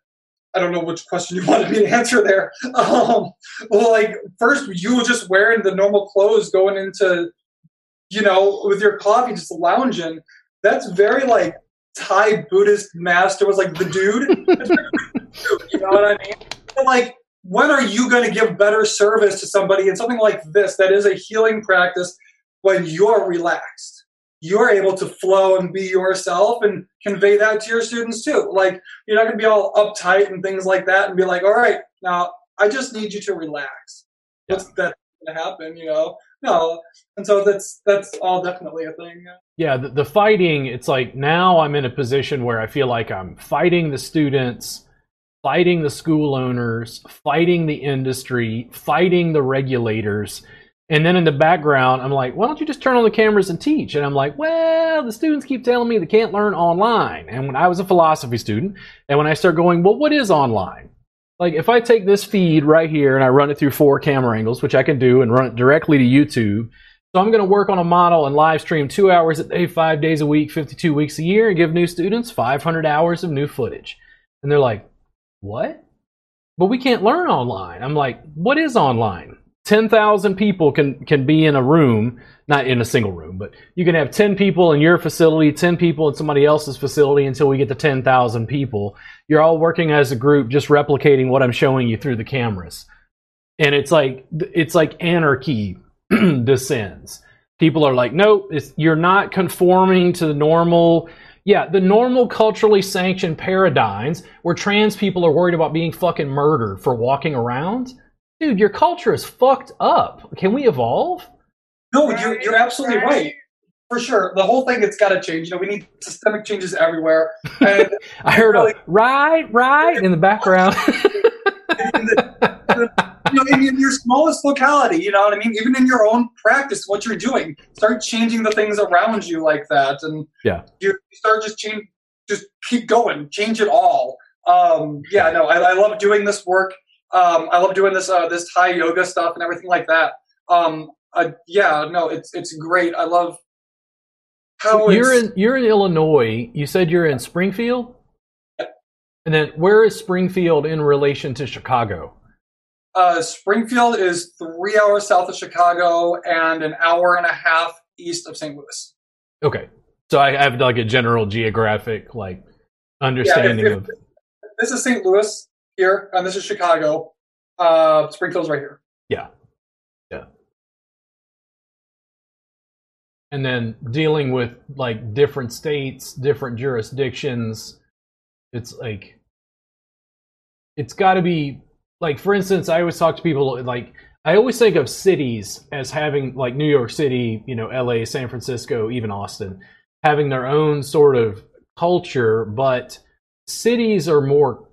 I don't know which question you wanted me to answer there. Um, well, like first, you were just wearing the normal clothes going into, you know, with your coffee, just lounging that's very like Thai Buddhist master was like the dude. you know what I mean? And like, when are you going to give better service to somebody in something like this that is a healing practice when you're relaxed? you're able to flow and be yourself and convey that to your students too. Like you're not going to be all uptight and things like that and be like, all right, now I just need you to relax. What's that going to happen? You know, no. And so that's that's all definitely a thing. Yeah, the, the fighting. It's like now I'm in a position where I feel like I'm fighting the students fighting the school owners, fighting the industry, fighting the regulators. And then in the background, I'm like, why don't you just turn on the cameras and teach? And I'm like, well, the students keep telling me they can't learn online. And when I was a philosophy student, and when I start going, well, what is online? Like, if I take this feed right here and I run it through four camera angles, which I can do, and run it directly to YouTube, so I'm going to work on a model and live stream two hours a day, five days a week, 52 weeks a year, and give new students 500 hours of new footage. And they're like, what? But we can't learn online. I'm like, what is online? 10,000 people can, can be in a room, not in a single room, but you can have 10 people in your facility, 10 people in somebody else's facility until we get to 10,000 people. You're all working as a group, just replicating what I'm showing you through the cameras. And it's like, it's like anarchy descends. People are like, nope, you're not conforming to the normal yeah, the normal culturally sanctioned paradigms where trans people are worried about being fucking murdered for walking around. Dude, your culture is fucked up. Can we evolve? No, you're, you're absolutely right. For sure. The whole thing, it's got to change. You know, we need systemic changes everywhere. And I heard really, a right, right in the background. you know, in, your smallest locality, you know what I mean? Even in your own practice, what you're doing, start changing the things around you like that. And yeah, you start just change, just keep going, change it all. Um, yeah, no, I, I love doing this work. Um, I love doing this, uh, this Thai yoga stuff and everything like that. Um, uh, yeah, no, it's, it's great. I love how you're in, you're in Illinois. You said you're in Springfield. And then where is Springfield in relation to Chicago? Uh, Springfield is three hours south of Chicago and an hour and a half east of St. Louis. Okay, so I have like a general geographic like understanding yeah, if, if, of. This is St. Louis here, and this is Chicago. Uh, Springfield's right here. Yeah, yeah. And then dealing with like different states, different jurisdictions, it's like it's got to be like for instance, I always talk to people like I always think of cities as having like New York City, you know, LA, San Francisco, even Austin, having their own sort of culture, but cities are more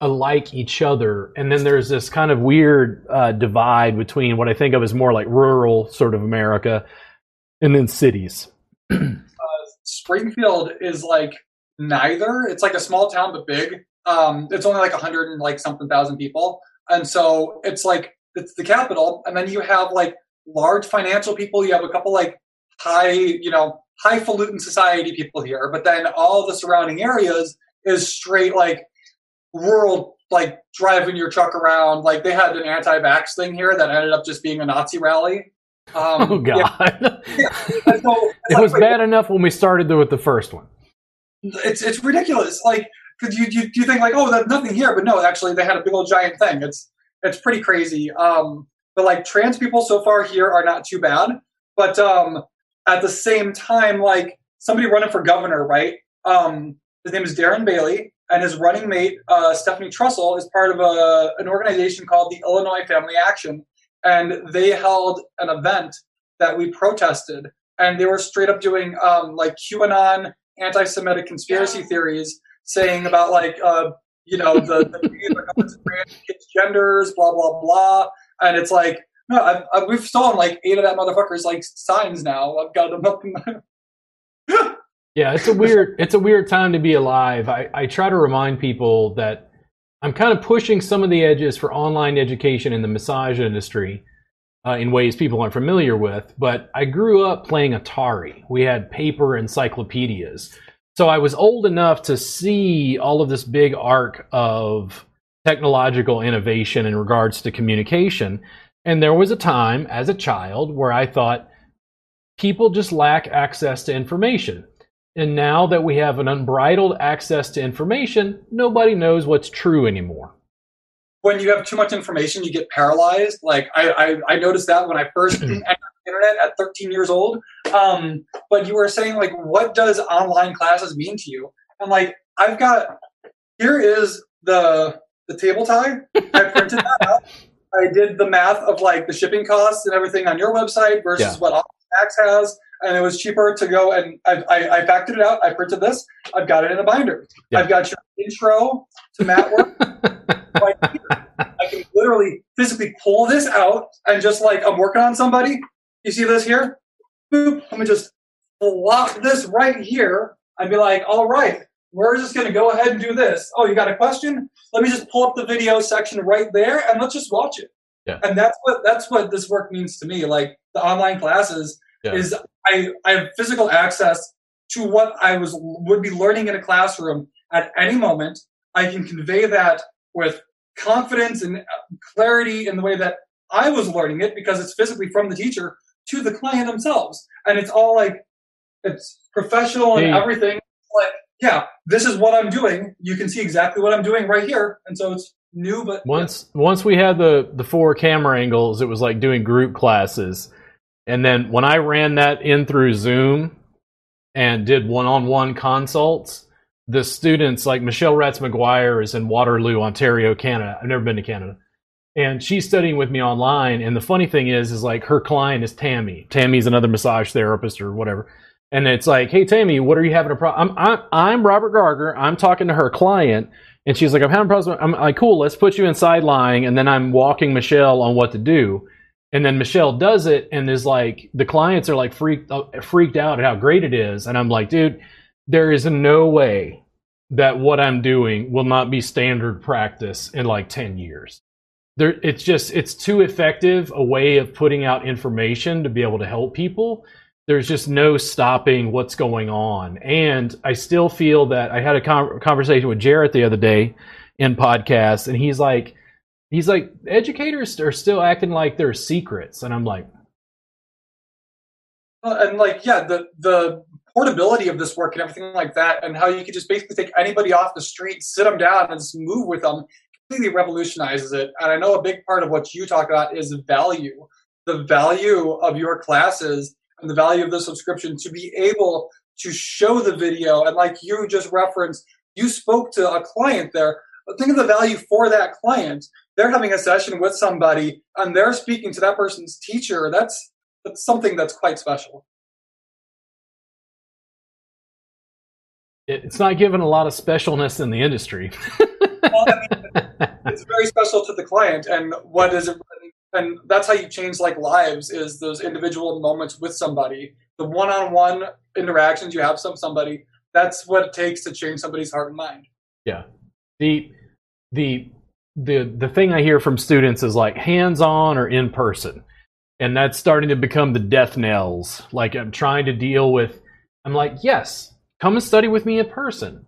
alike each other. And then there's this kind of weird uh, divide between what I think of as more like rural sort of America and then cities. uh, Springfield is like neither. It's like a small town but big um, it's only like a hundred and like something thousand people, and so it's like it's the capital, and then you have like large financial people. You have a couple like high, you know, highfalutin society people here, but then all the surrounding areas is straight like rural, like driving your truck around. Like they had an anti-vax thing here that ended up just being a Nazi rally. Um, oh God! Yeah. yeah. So, it like, was wait, bad enough when we started with the first one. It's it's ridiculous. Like because you, you you think like oh there's nothing here but no actually they had a big old giant thing. It's it's pretty crazy. Um but like trans people so far here are not too bad. But um at the same time like somebody running for governor right? Um his name is darren bailey and his running mate uh, stephanie trussell is part of a, an organization called the illinois family action. And they held an event that we protested. And they were straight up doing um, like qanon anti-semitic conspiracy theories saying about like uh, you know the, the kids' genders, blah blah blah, and it's like no, I've, I've, we've stolen like eight of that motherfucker's like signs now. I've got them up in my. yeah, it's a weird it's a weird time to be alive. I, I try to remind people that I'm kind of pushing some of the edges for online education in the massage industry. Uh, in ways people aren't familiar with, but I grew up playing Atari. We had paper encyclopedias. So I was old enough to see all of this big arc of technological innovation in regards to communication. And there was a time as a child where I thought people just lack access to information. And now that we have an unbridled access to information, nobody knows what's true anymore. When you have too much information, you get paralyzed. Like I, I, I noticed that when I first entered the internet at 13 years old, Um, but you were saying like, what does online classes mean to you? And like, I've got here is the the table Thai. I printed that out. I did the math of like the shipping costs and everything on your website versus Yeah. what Max has, and it was cheaper to go and I, I, I factored it out. I printed this. I've got it in a binder. Yeah. I've got your intro to mat work right. I can literally physically pull this out and just like I'm working on somebody. You see this here? Boop. Let me just lock this right here I'd be like, all right, we're just going to go ahead and do this. Oh, you got a question? Let me just pull up the video section right there and let's just watch it. Yeah. And that's what that's what this work means to me. Like the online classes Yeah. is I I have physical access to what I was would be learning in a classroom at any moment. I can convey that with confidence and clarity in the way that I was learning it because it's physically from the teacher to the client themselves, and it's all like it's professional and everything. Like, yeah, this is what I'm doing. You can see exactly what I'm doing right here, and so it's new, but Once once we had the the four camera angles, it was like doing group classes. And then when I ran that in through Zoom and did one-on-one consults, the students like Michelle Ratz McGuire is in Waterloo, Ontario, Canada. I've never been to Canada. And she's studying with me online. And the funny thing is, is like her client is Tammy. Tammy's another massage therapist or whatever. And it's like, hey Tammy, what are you having a problem? I'm, I'm Robert Gardner. I'm talking to her client, and she's like, I'm having problems. I'm like, cool. Let's put you inside lying, and then I'm walking Michelle on what to do. And then Michelle does it, and is like, the clients are like freaked uh, freaked out at how great it is, and I'm like, dude, there is no way that what I'm doing will not be standard practice in like ten years. There, it's just it's too effective a way of putting out information to be able to help people there's just no stopping what's going on. And I still feel that I had a con- conversation with Jarrett the other day in podcast, and he's like, he's like, educators are still acting like they're secrets, and I'm like, and like yeah the the portability of this work and everything like that and how you could just basically take anybody off the street sit them down and just move with them completely revolutionizes it. And i know a big part of what you talk about is value the value of your classes and the value of the subscription to be able to show the video. And like you just referenced you spoke to a client there. But think of the value for that client. They're having a session with somebody and they're speaking to that person's teacher. That's that's something that's quite special. It's not given a lot of specialness in the industry. Well, I mean, it's very special to the client and what is it and that's how you change like lives is those individual moments with somebody the one-on-one interactions you have with somebody that's what it takes to change somebody's heart and mind Yeah. the the the the thing I hear from students is like hands on or in person, and that's starting to become the death knells. Like I'm trying to deal with. I'm like, yes, come and study with me in person,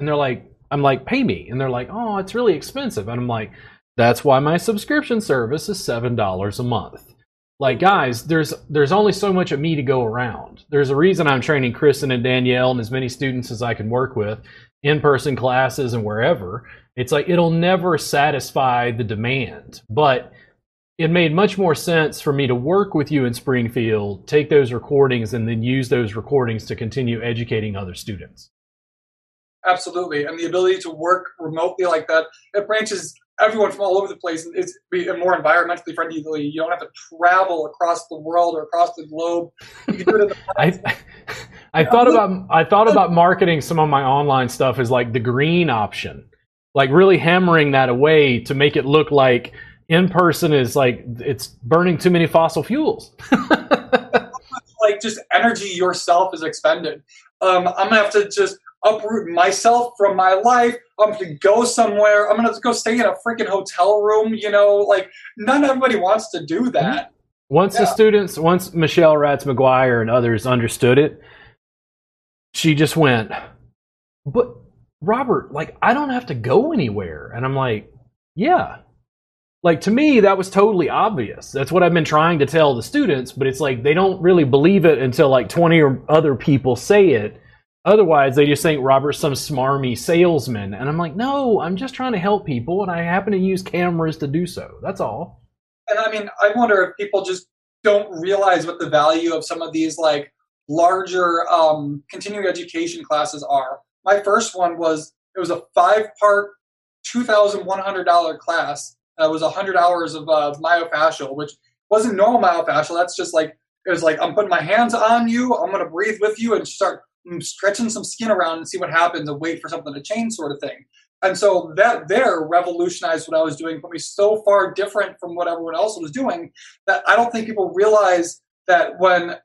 and they're like, I'm like, pay me, and they're like, oh, it's really expensive, and I'm like, that's why my subscription service is seven dollars a month. Like guys, there's there's only so much of me to go around. There's a reason I'm training Kristen and Danielle and as many students as I can work with in person classes and wherever. It's like it'll never satisfy the demand. But it made much more sense for me to work with you in Springfield, take those recordings, and then use those recordings to continue educating other students. Absolutely and the ability to work remotely like that it branches everyone from all over the place and it's be more environmentally friendly you don't have to travel across the world or across the globe you can do it in the I I thought about I thought about marketing some of my online stuff as like the green option, like really hammering that away to make it look like in person is like it's burning too many fossil fuels. like just energy yourself is expended. Um, I'm gonna have to just uproot myself from my life. I'm gonna go somewhere. I'm gonna go stay in a freaking hotel room. You know, like not everybody wants to do mm-hmm. that. Once the students, once Michelle Ratz McGuire and others understood it, she just went, But Robert, like, I don't have to go anywhere. And I'm like, Yeah. Like, to me, that was totally obvious. That's what I've been trying to tell the students, but it's like they don't really believe it until like 20 or other people say it. Otherwise, they just think Robert's some smarmy salesman. And I'm like, No, I'm just trying to help people, and I happen to use cameras to do so. That's all. And I mean, I wonder if people just don't realize what the value of some of these like larger um, continuing education classes are. My first one was it was a five part, two thousand one hundred dollar class. That was hundred hours of uh, myofascial, which wasn't normal myofascial. That's just like it was like I'm putting my hands on you. I'm gonna breathe with you and start Mm, stretching some skin around and see what happens and wait for something to change, sort of thing. And so that there revolutionized what I was doing, put me so far different from what everyone else was doing that I don't think people realize that when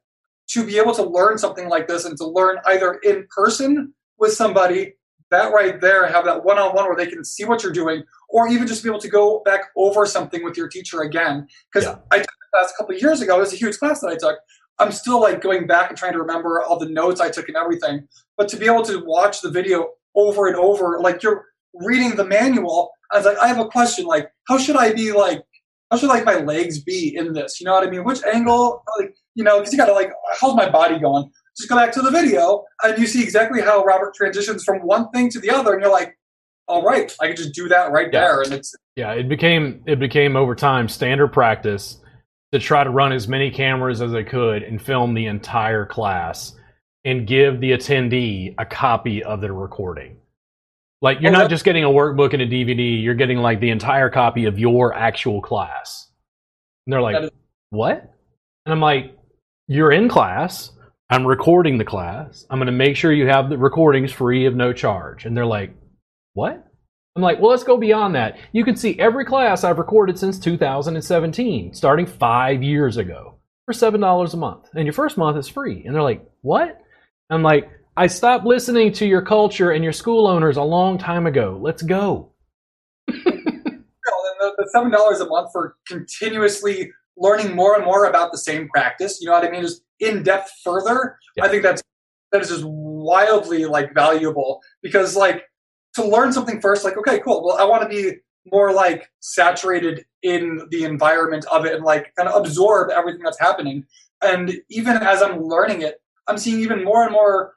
to be able to learn something like this and to learn either in person with somebody, that right there, have that one on one where they can see what you're doing, or even just be able to go back over something with your teacher again. Because yeah. I took the class a couple of years ago, it was a huge class that I took. I'm still like going back and trying to remember all the notes I took and everything. But to be able to watch the video over and over, like you're reading the manual, I was like, I have a question, like, how should I be like how should like my legs be in this? You know what I mean? Which angle? Like, you know, because you got to like, how's my body going? Just go back to the video, and you see exactly how Robert transitions from one thing to the other, and you're like, all right, I can just do that right yeah. there, and it's yeah. It became it became over time standard practice to try to run as many cameras as I could and film the entire class and give the attendee a copy of the recording. Like you're oh, not just getting a workbook and a DVD, you're getting like the entire copy of your actual class. And they're like, is- "What?" And I'm like, "You're in class. I'm recording the class. I'm going to make sure you have the recordings free of no charge." And they're like, "What?" I'm like, "Well, let's go beyond that. You can see every class I've recorded since 2017, starting 5 years ago, for $7 a month. And your first month is free." And they're like, "What?" I'm like, I stopped listening to your culture and your school owners a long time ago. Let's go. the, seven dollars a month for continuously learning more and more about the same practice. You know what I mean? Just in depth further. Yeah. I think that's that is just wildly like valuable because like to learn something first, like okay, cool. Well, I want to be more like saturated in the environment of it and like kind of absorb everything that's happening. And even as I'm learning it, I'm seeing even more and more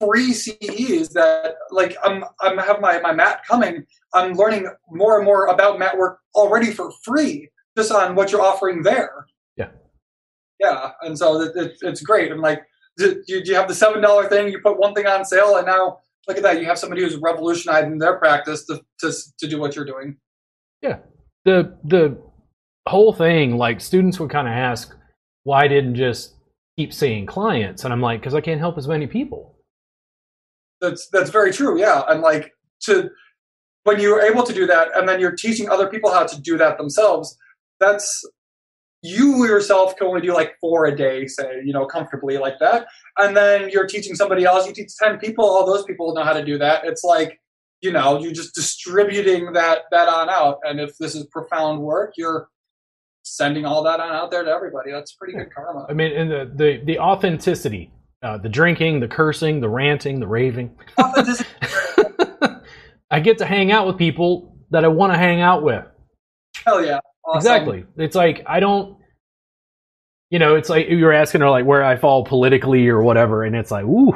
free CEs that like I'm I'm have my my mat coming. I'm learning more and more about mat work already for free just on what you're offering there. Yeah, yeah, and so it, it, it's great. And like, do, do you have the seven dollar thing? You put one thing on sale, and now look at that. You have somebody who's revolutionizing their practice to to to do what you're doing. Yeah, the the whole thing like students would kind of ask why didn't just keep seeing clients and i'm like because i can't help as many people that's that's very true. Yeah, and like to when you're able to do that, and then you're teaching other people how to do that themselves. That's you yourself can only do like four a day, say, you know, comfortably like that. And then you're teaching somebody else, you teach 10 people, all those people know how to do that. It's like, you know, you're just distributing that that on out. And if this is profound work, you're sending all that on out there to everybody. That's pretty good karma. I mean, and the the, the authenticity uh, the drinking, the cursing, the ranting, the raving. I get to hang out with people that I want to hang out with. Hell yeah. Awesome. Exactly. It's like I don't you know, it's like you were asking her like where I fall politically or whatever, and it's like, ooh,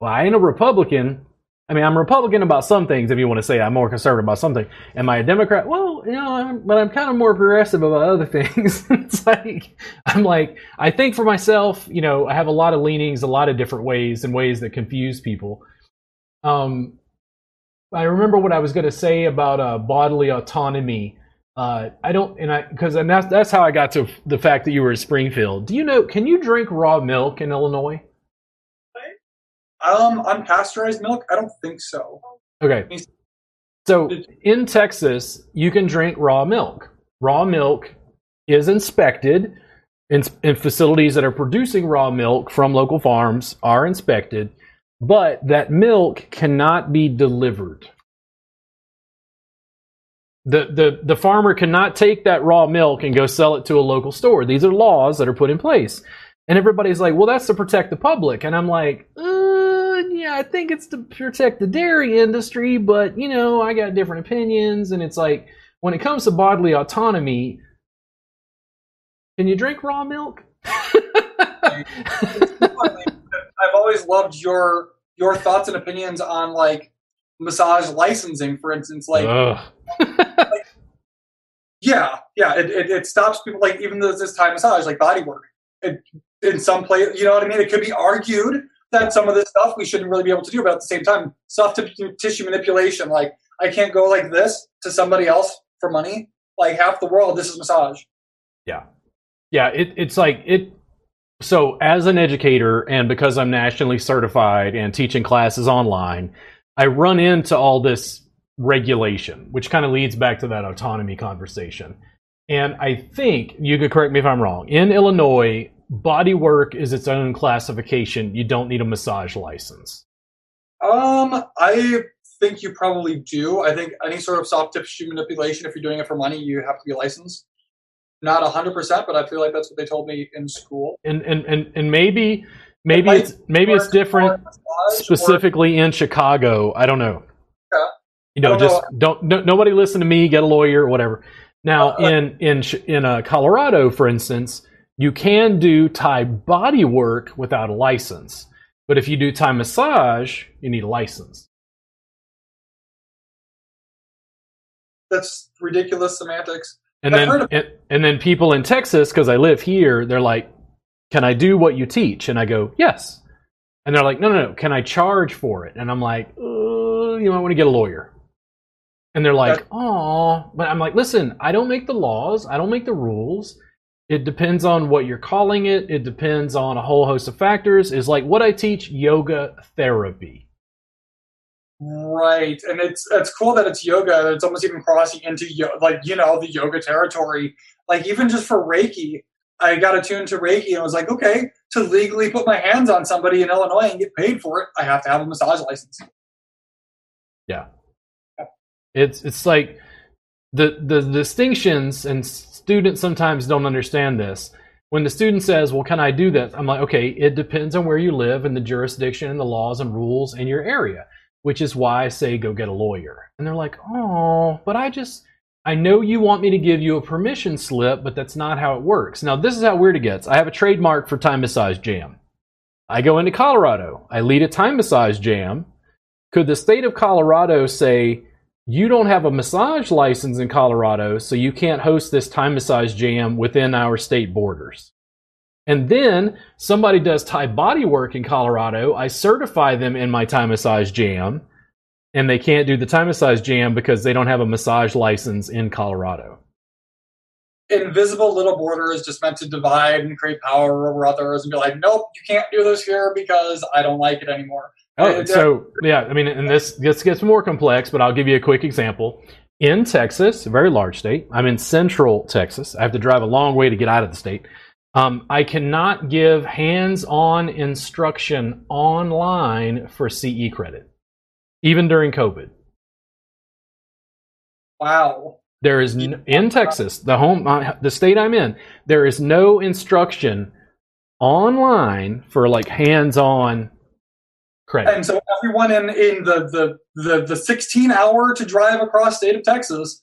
well, I ain't a Republican, I mean, I'm Republican about some things. If you want to say I'm more conservative about something, am I a Democrat? Well, you know, I'm, but I'm kind of more progressive about other things. it's like I'm like I think for myself. You know, I have a lot of leanings, a lot of different ways, and ways that confuse people. Um, I remember what I was going to say about uh, bodily autonomy. Uh, I don't, and I because and that's that's how I got to the fact that you were in Springfield. Do you know? Can you drink raw milk in Illinois? Um, unpasteurized milk? I don't think so. Okay. So in Texas, you can drink raw milk. Raw milk is inspected, in, in facilities that are producing raw milk from local farms are inspected, but that milk cannot be delivered. The, the, the farmer cannot take that raw milk and go sell it to a local store. These are laws that are put in place. And everybody's like, well, that's to protect the public. And I'm like, uh, yeah, I think it's to protect the dairy industry, but, you know, I got different opinions. And it's like, when it comes to bodily autonomy, can you drink raw milk? I've always loved your your thoughts and opinions on like massage licensing, for instance. Like, like yeah, yeah, it, it, it, stops people like even though this Thai massage, like body work it, in some place, you know what I mean? It could be argued that some of this stuff we shouldn't really be able to do, but at the same time, soft tissue manipulation, like I can't go like this to somebody else for money. Like half the world, this is massage. Yeah. Yeah. It, it's like it. So, as an educator, and because I'm nationally certified and teaching classes online, I run into all this regulation, which kind of leads back to that autonomy conversation. And I think, you could correct me if I'm wrong, in Illinois, body work is its own classification. You don't need a massage license. Um, I think you probably do. I think any sort of soft tissue manipulation, if you're doing it for money, you have to be licensed. Not hundred percent, but I feel like that's what they told me in school. And and and, and maybe maybe it's maybe it's different specifically or, in Chicago. I don't know. You know, just know. don't no, nobody listen to me. Get a lawyer, whatever. Now in in in uh, Colorado, for instance, you can do Thai body work without a license. But if you do Thai massage, you need a license. That's ridiculous semantics. And then and, and then people in Texas, because I live here, they're like, Can I do what you teach? And I go, Yes. And they're like, No, no, no, can I charge for it? And I'm like, uh, you might want to get a lawyer. And they're like, Oh, but I'm like, listen, I don't make the laws, I don't make the rules. It depends on what you're calling it. It depends on a whole host of factors. Is like what I teach yoga therapy. Right, and it's it's cool that it's yoga. It's almost even crossing into like you know the yoga territory. Like even just for Reiki, I got attuned to Reiki and was like, okay, to legally put my hands on somebody in Illinois and get paid for it, I have to have a massage license. Yeah, yeah. It's it's like the the distinctions and students sometimes don't understand this. When the student says, Well, can I do this? I'm like, Okay, it depends on where you live and the jurisdiction and the laws and rules in your area, which is why I say go get a lawyer. And they're like, Oh, but I just, I know you want me to give you a permission slip, but that's not how it works. Now, this is how weird it gets. I have a trademark for Thai Massage Jam. I go into Colorado, I lead a Thai Massage Jam. Could the state of Colorado say, you don't have a massage license in Colorado, so you can't host this Thai massage jam within our state borders. And then somebody does Thai body work in Colorado. I certify them in my Thai massage jam, and they can't do the Thai massage jam because they don't have a massage license in Colorado. Invisible little borders just meant to divide and create power over others and be like, nope, you can't do this here because I don't like it anymore. Oh, so yeah, I mean, and this this gets more complex, but I'll give you a quick example. In Texas, a very large state, I'm in Central Texas. I have to drive a long way to get out of the state. Um, I cannot give hands-on instruction online for CE credit, even during COVID. Wow. There is in Texas, the home, uh, the state I'm in. There is no instruction online for like hands-on And so everyone in, in the, the, the, the 16 hour to drive across state of Texas,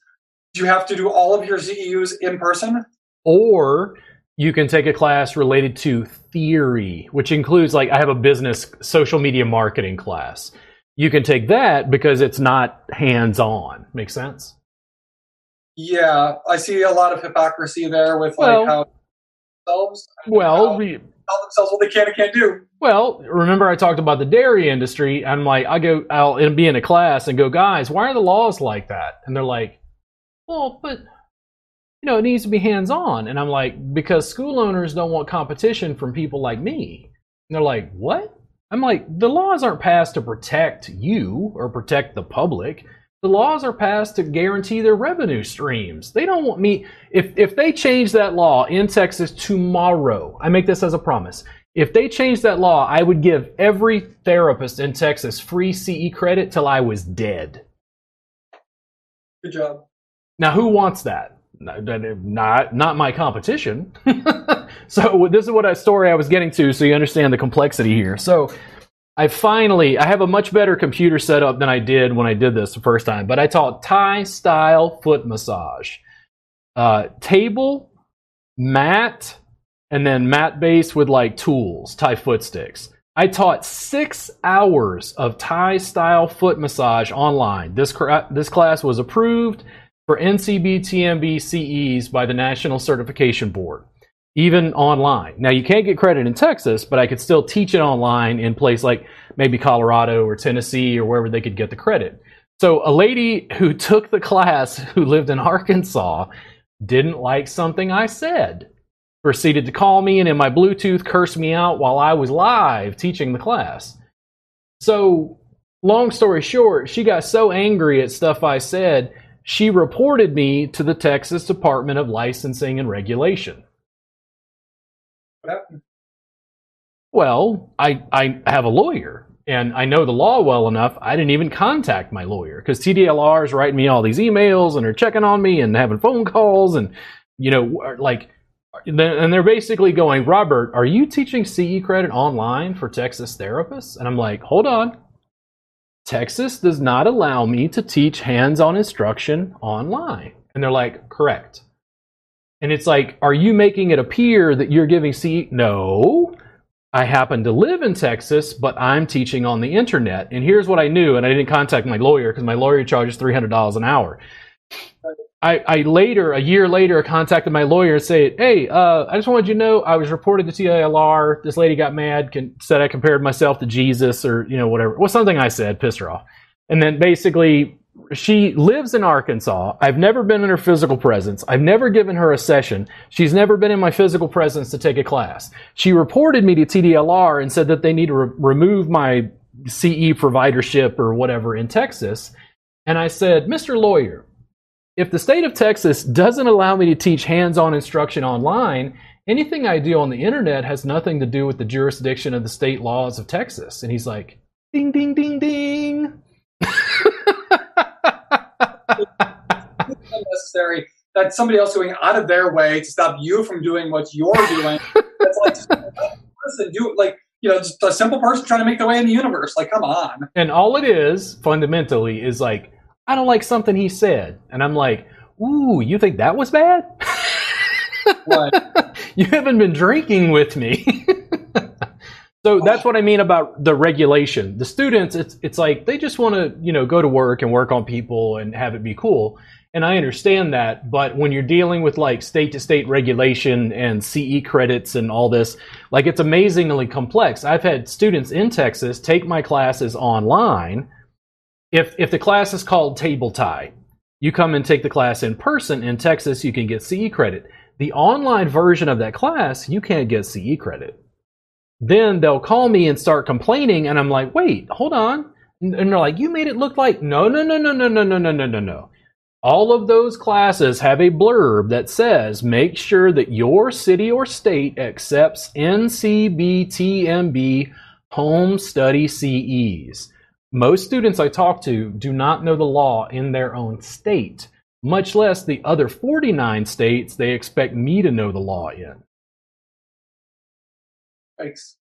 you have to do all of your CEUs in person? Or you can take a class related to theory, which includes like I have a business social media marketing class. You can take that because it's not hands on. Make sense? Yeah, I see a lot of hypocrisy there with like well, how themselves. Well, how, tell themselves what they can and can't do. Well, remember I talked about the dairy industry. I'm like, I go, I'll be in a class and go, guys, why are the laws like that? And they're like, well, but you know, it needs to be hands on. And I'm like, because school owners don't want competition from people like me. And they're like, what? I'm like, the laws aren't passed to protect you or protect the public. The laws are passed to guarantee their revenue streams. They don't want me if if they change that law in Texas tomorrow. I make this as a promise. If they change that law, I would give every therapist in Texas free CE credit till I was dead. Good job. Now, who wants that? Not not my competition. so this is what a story I was getting to, so you understand the complexity here. So I finally I have a much better computer setup than I did when I did this the first time. But I taught Thai style foot massage, uh, table, mat, and then mat base with like tools, Thai foot sticks. I taught six hours of Thai style foot massage online. This this class was approved for NCB TMB CEs by the National Certification Board. even online. Now you can't get credit in Texas, but I could still teach it online in place like maybe Colorado or Tennessee or wherever they could get the credit. So a lady who took the class who lived in Arkansas didn't like something I said. Proceeded to call me and in my Bluetooth curse me out while I was live teaching the class. So, long story short, she got so angry at stuff I said, she reported me to the Texas Department of Licensing and Regulation. What happened? Well, I, I have a lawyer and I know the law well enough. I didn't even contact my lawyer because TDLR is writing me all these emails and they're checking on me and having phone calls and, you know, like, and they're basically going, Robert, are you teaching CE credit online for Texas therapists? And I'm like, hold on. Texas does not allow me to teach hands on instruction online. And they're like, correct. And it's like, are you making it appear that you're giving CE? No. I happen to live in Texas, but I'm teaching on the internet. And here's what I knew, and I didn't contact my lawyer because my lawyer charges $300 an hour. I, I, later, a year later, contacted my lawyer and said, "Hey, uh, I just wanted you to know I was reported to TDLR. This lady got mad, can, said I compared myself to Jesus, or you know whatever. Well, something I said pissed her off. And then basically, she lives in Arkansas. I've never been in her physical presence. I've never given her a session. She's never been in my physical presence to take a class. She reported me to TDLR and said that they need to re- remove my CE providership or whatever in Texas. And I said, Mr. Lawyer, if the state of Texas doesn't allow me to teach hands on instruction online, anything I do on the internet has nothing to do with the jurisdiction of the state laws of Texas. And he's like, ding, ding, ding, ding. unnecessary. That's somebody else going out of their way to stop you from doing what you're doing. That's like just do like you know, just a simple person trying to make their way in the universe. Like, come on. And all it is fundamentally is like, I don't like something he said, and I'm like, ooh, you think that was bad? What? you haven't been drinking with me. so that's what I mean about the regulation. The students, it's it's like they just want to, you know, go to work and work on people and have it be cool. And I understand that, but when you're dealing with like state to state regulation and CE credits and all this, like it's amazingly complex. I've had students in Texas take my classes online. If if the class is called table Thai, you come and take the class in person in Texas, you can get CE credit. The online version of that class, you can't get CE credit. Then they'll call me and start complaining, and I'm like, wait, hold on. And they're like, you made it look like no, no, no, no, no, no, no, no, no, no, no. All of those classes have a blurb that says make sure that your city or state accepts NCBTMB home study CEs. Most students I talk to do not know the law in their own state, much less the other 49 states they expect me to know the law in. Yikes.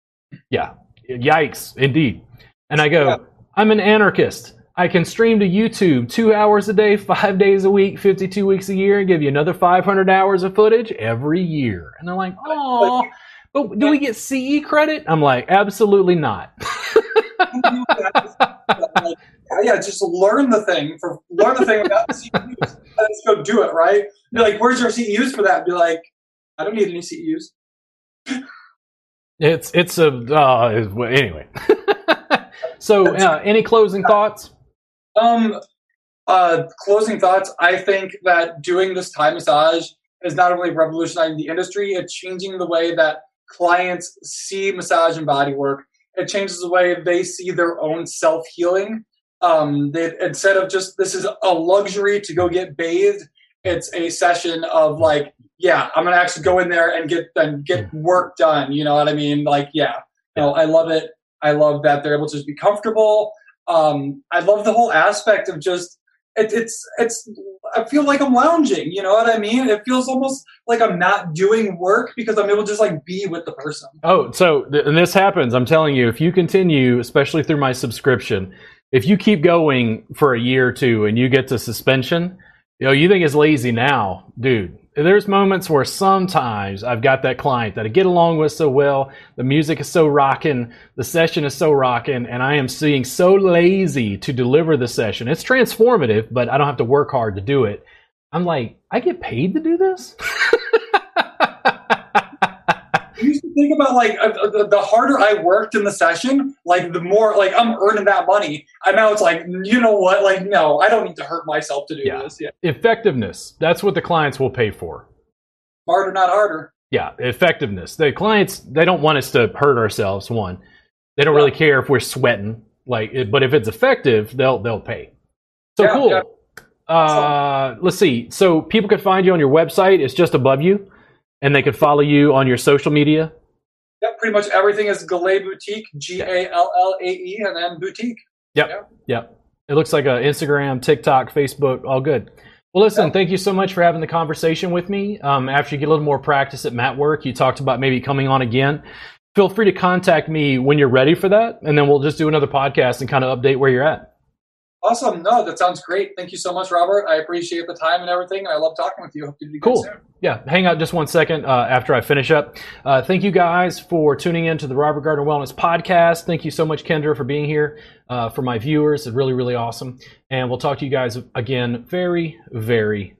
Yeah, yikes, indeed. And I go, Yeah. I'm an anarchist. I can stream to YouTube two hours a day, five days a week, 52 weeks a year, and give you another 500 hours of footage every year. And they're like, oh, but do we get CE credit? I'm like, absolutely not. Like, yeah, just learn the thing for learn the thing about the CEUs. Let's go do it, right? Be like, where's your CEUs for that? Be like, I don't need any CEUs. it's it's a uh, anyway. so, uh, any closing thoughts? Um, uh, closing thoughts. I think that doing this Thai massage is not only revolutionizing the industry, it's changing the way that clients see massage and body work. It changes the way they see their own self healing. Um, instead of just this is a luxury to go get bathed, it's a session of like, yeah, I'm gonna actually go in there and get and get work done. You know what I mean? Like, yeah, I love it. I love that they're able to just be comfortable. Um, I love the whole aspect of just it, it's it's. I feel like I'm lounging. You know what I mean? It feels almost like I'm not doing work because I'm able to just like be with the person. Oh, so th- and this happens. I'm telling you, if you continue, especially through my subscription, if you keep going for a year or two and you get to suspension, you know, you think it's lazy now, dude. There's moments where sometimes I've got that client that I get along with so well, the music is so rocking, the session is so rocking, and I am seeing so lazy to deliver the session. It's transformative, but I don't have to work hard to do it. I'm like, I get paid to do this? think about like uh, the, the harder I worked in the session, like the more like I'm earning that money. I now it's like you know what, like no, I don't need to hurt myself to do Yeah. this. Yeah, Effectiveness. That's what the clients will pay for. harder, not harder. Yeah, effectiveness. The clients they don't want us to hurt ourselves. One, they don't really care if we're sweating. Like, it- but if it's effective, they'll they'll pay. So Yeah, cool. yeah. Uh, let's see. So people can find you on your website. It's just above you, and they could follow you on your social media. Yeah, pretty much everything is Gallae Boutique, G A L L A E, and then boutique. Yep. Yep. It looks like a Instagram, TikTok, Facebook, all good. Well, listen, thank you so much for having the conversation with me. Um, after you get a little more practice at mat work, you talked about maybe coming on again. Feel free to contact me when you're ready for that, and then we'll just do another podcast and kind of update where you're at. Awesome. No, that sounds great. Thank you so much, Robert. I appreciate the time and everything, and I love talking with you. Hope do Cool. soon. Yeah, hang out just one second uh, after I finish up. Uh, thank you guys for tuning in to the Robert Gardner Wellness Podcast. Thank you so much, Kendra, for being here. Uh, for my viewers, it's really, really awesome. And we'll talk to you guys again very, very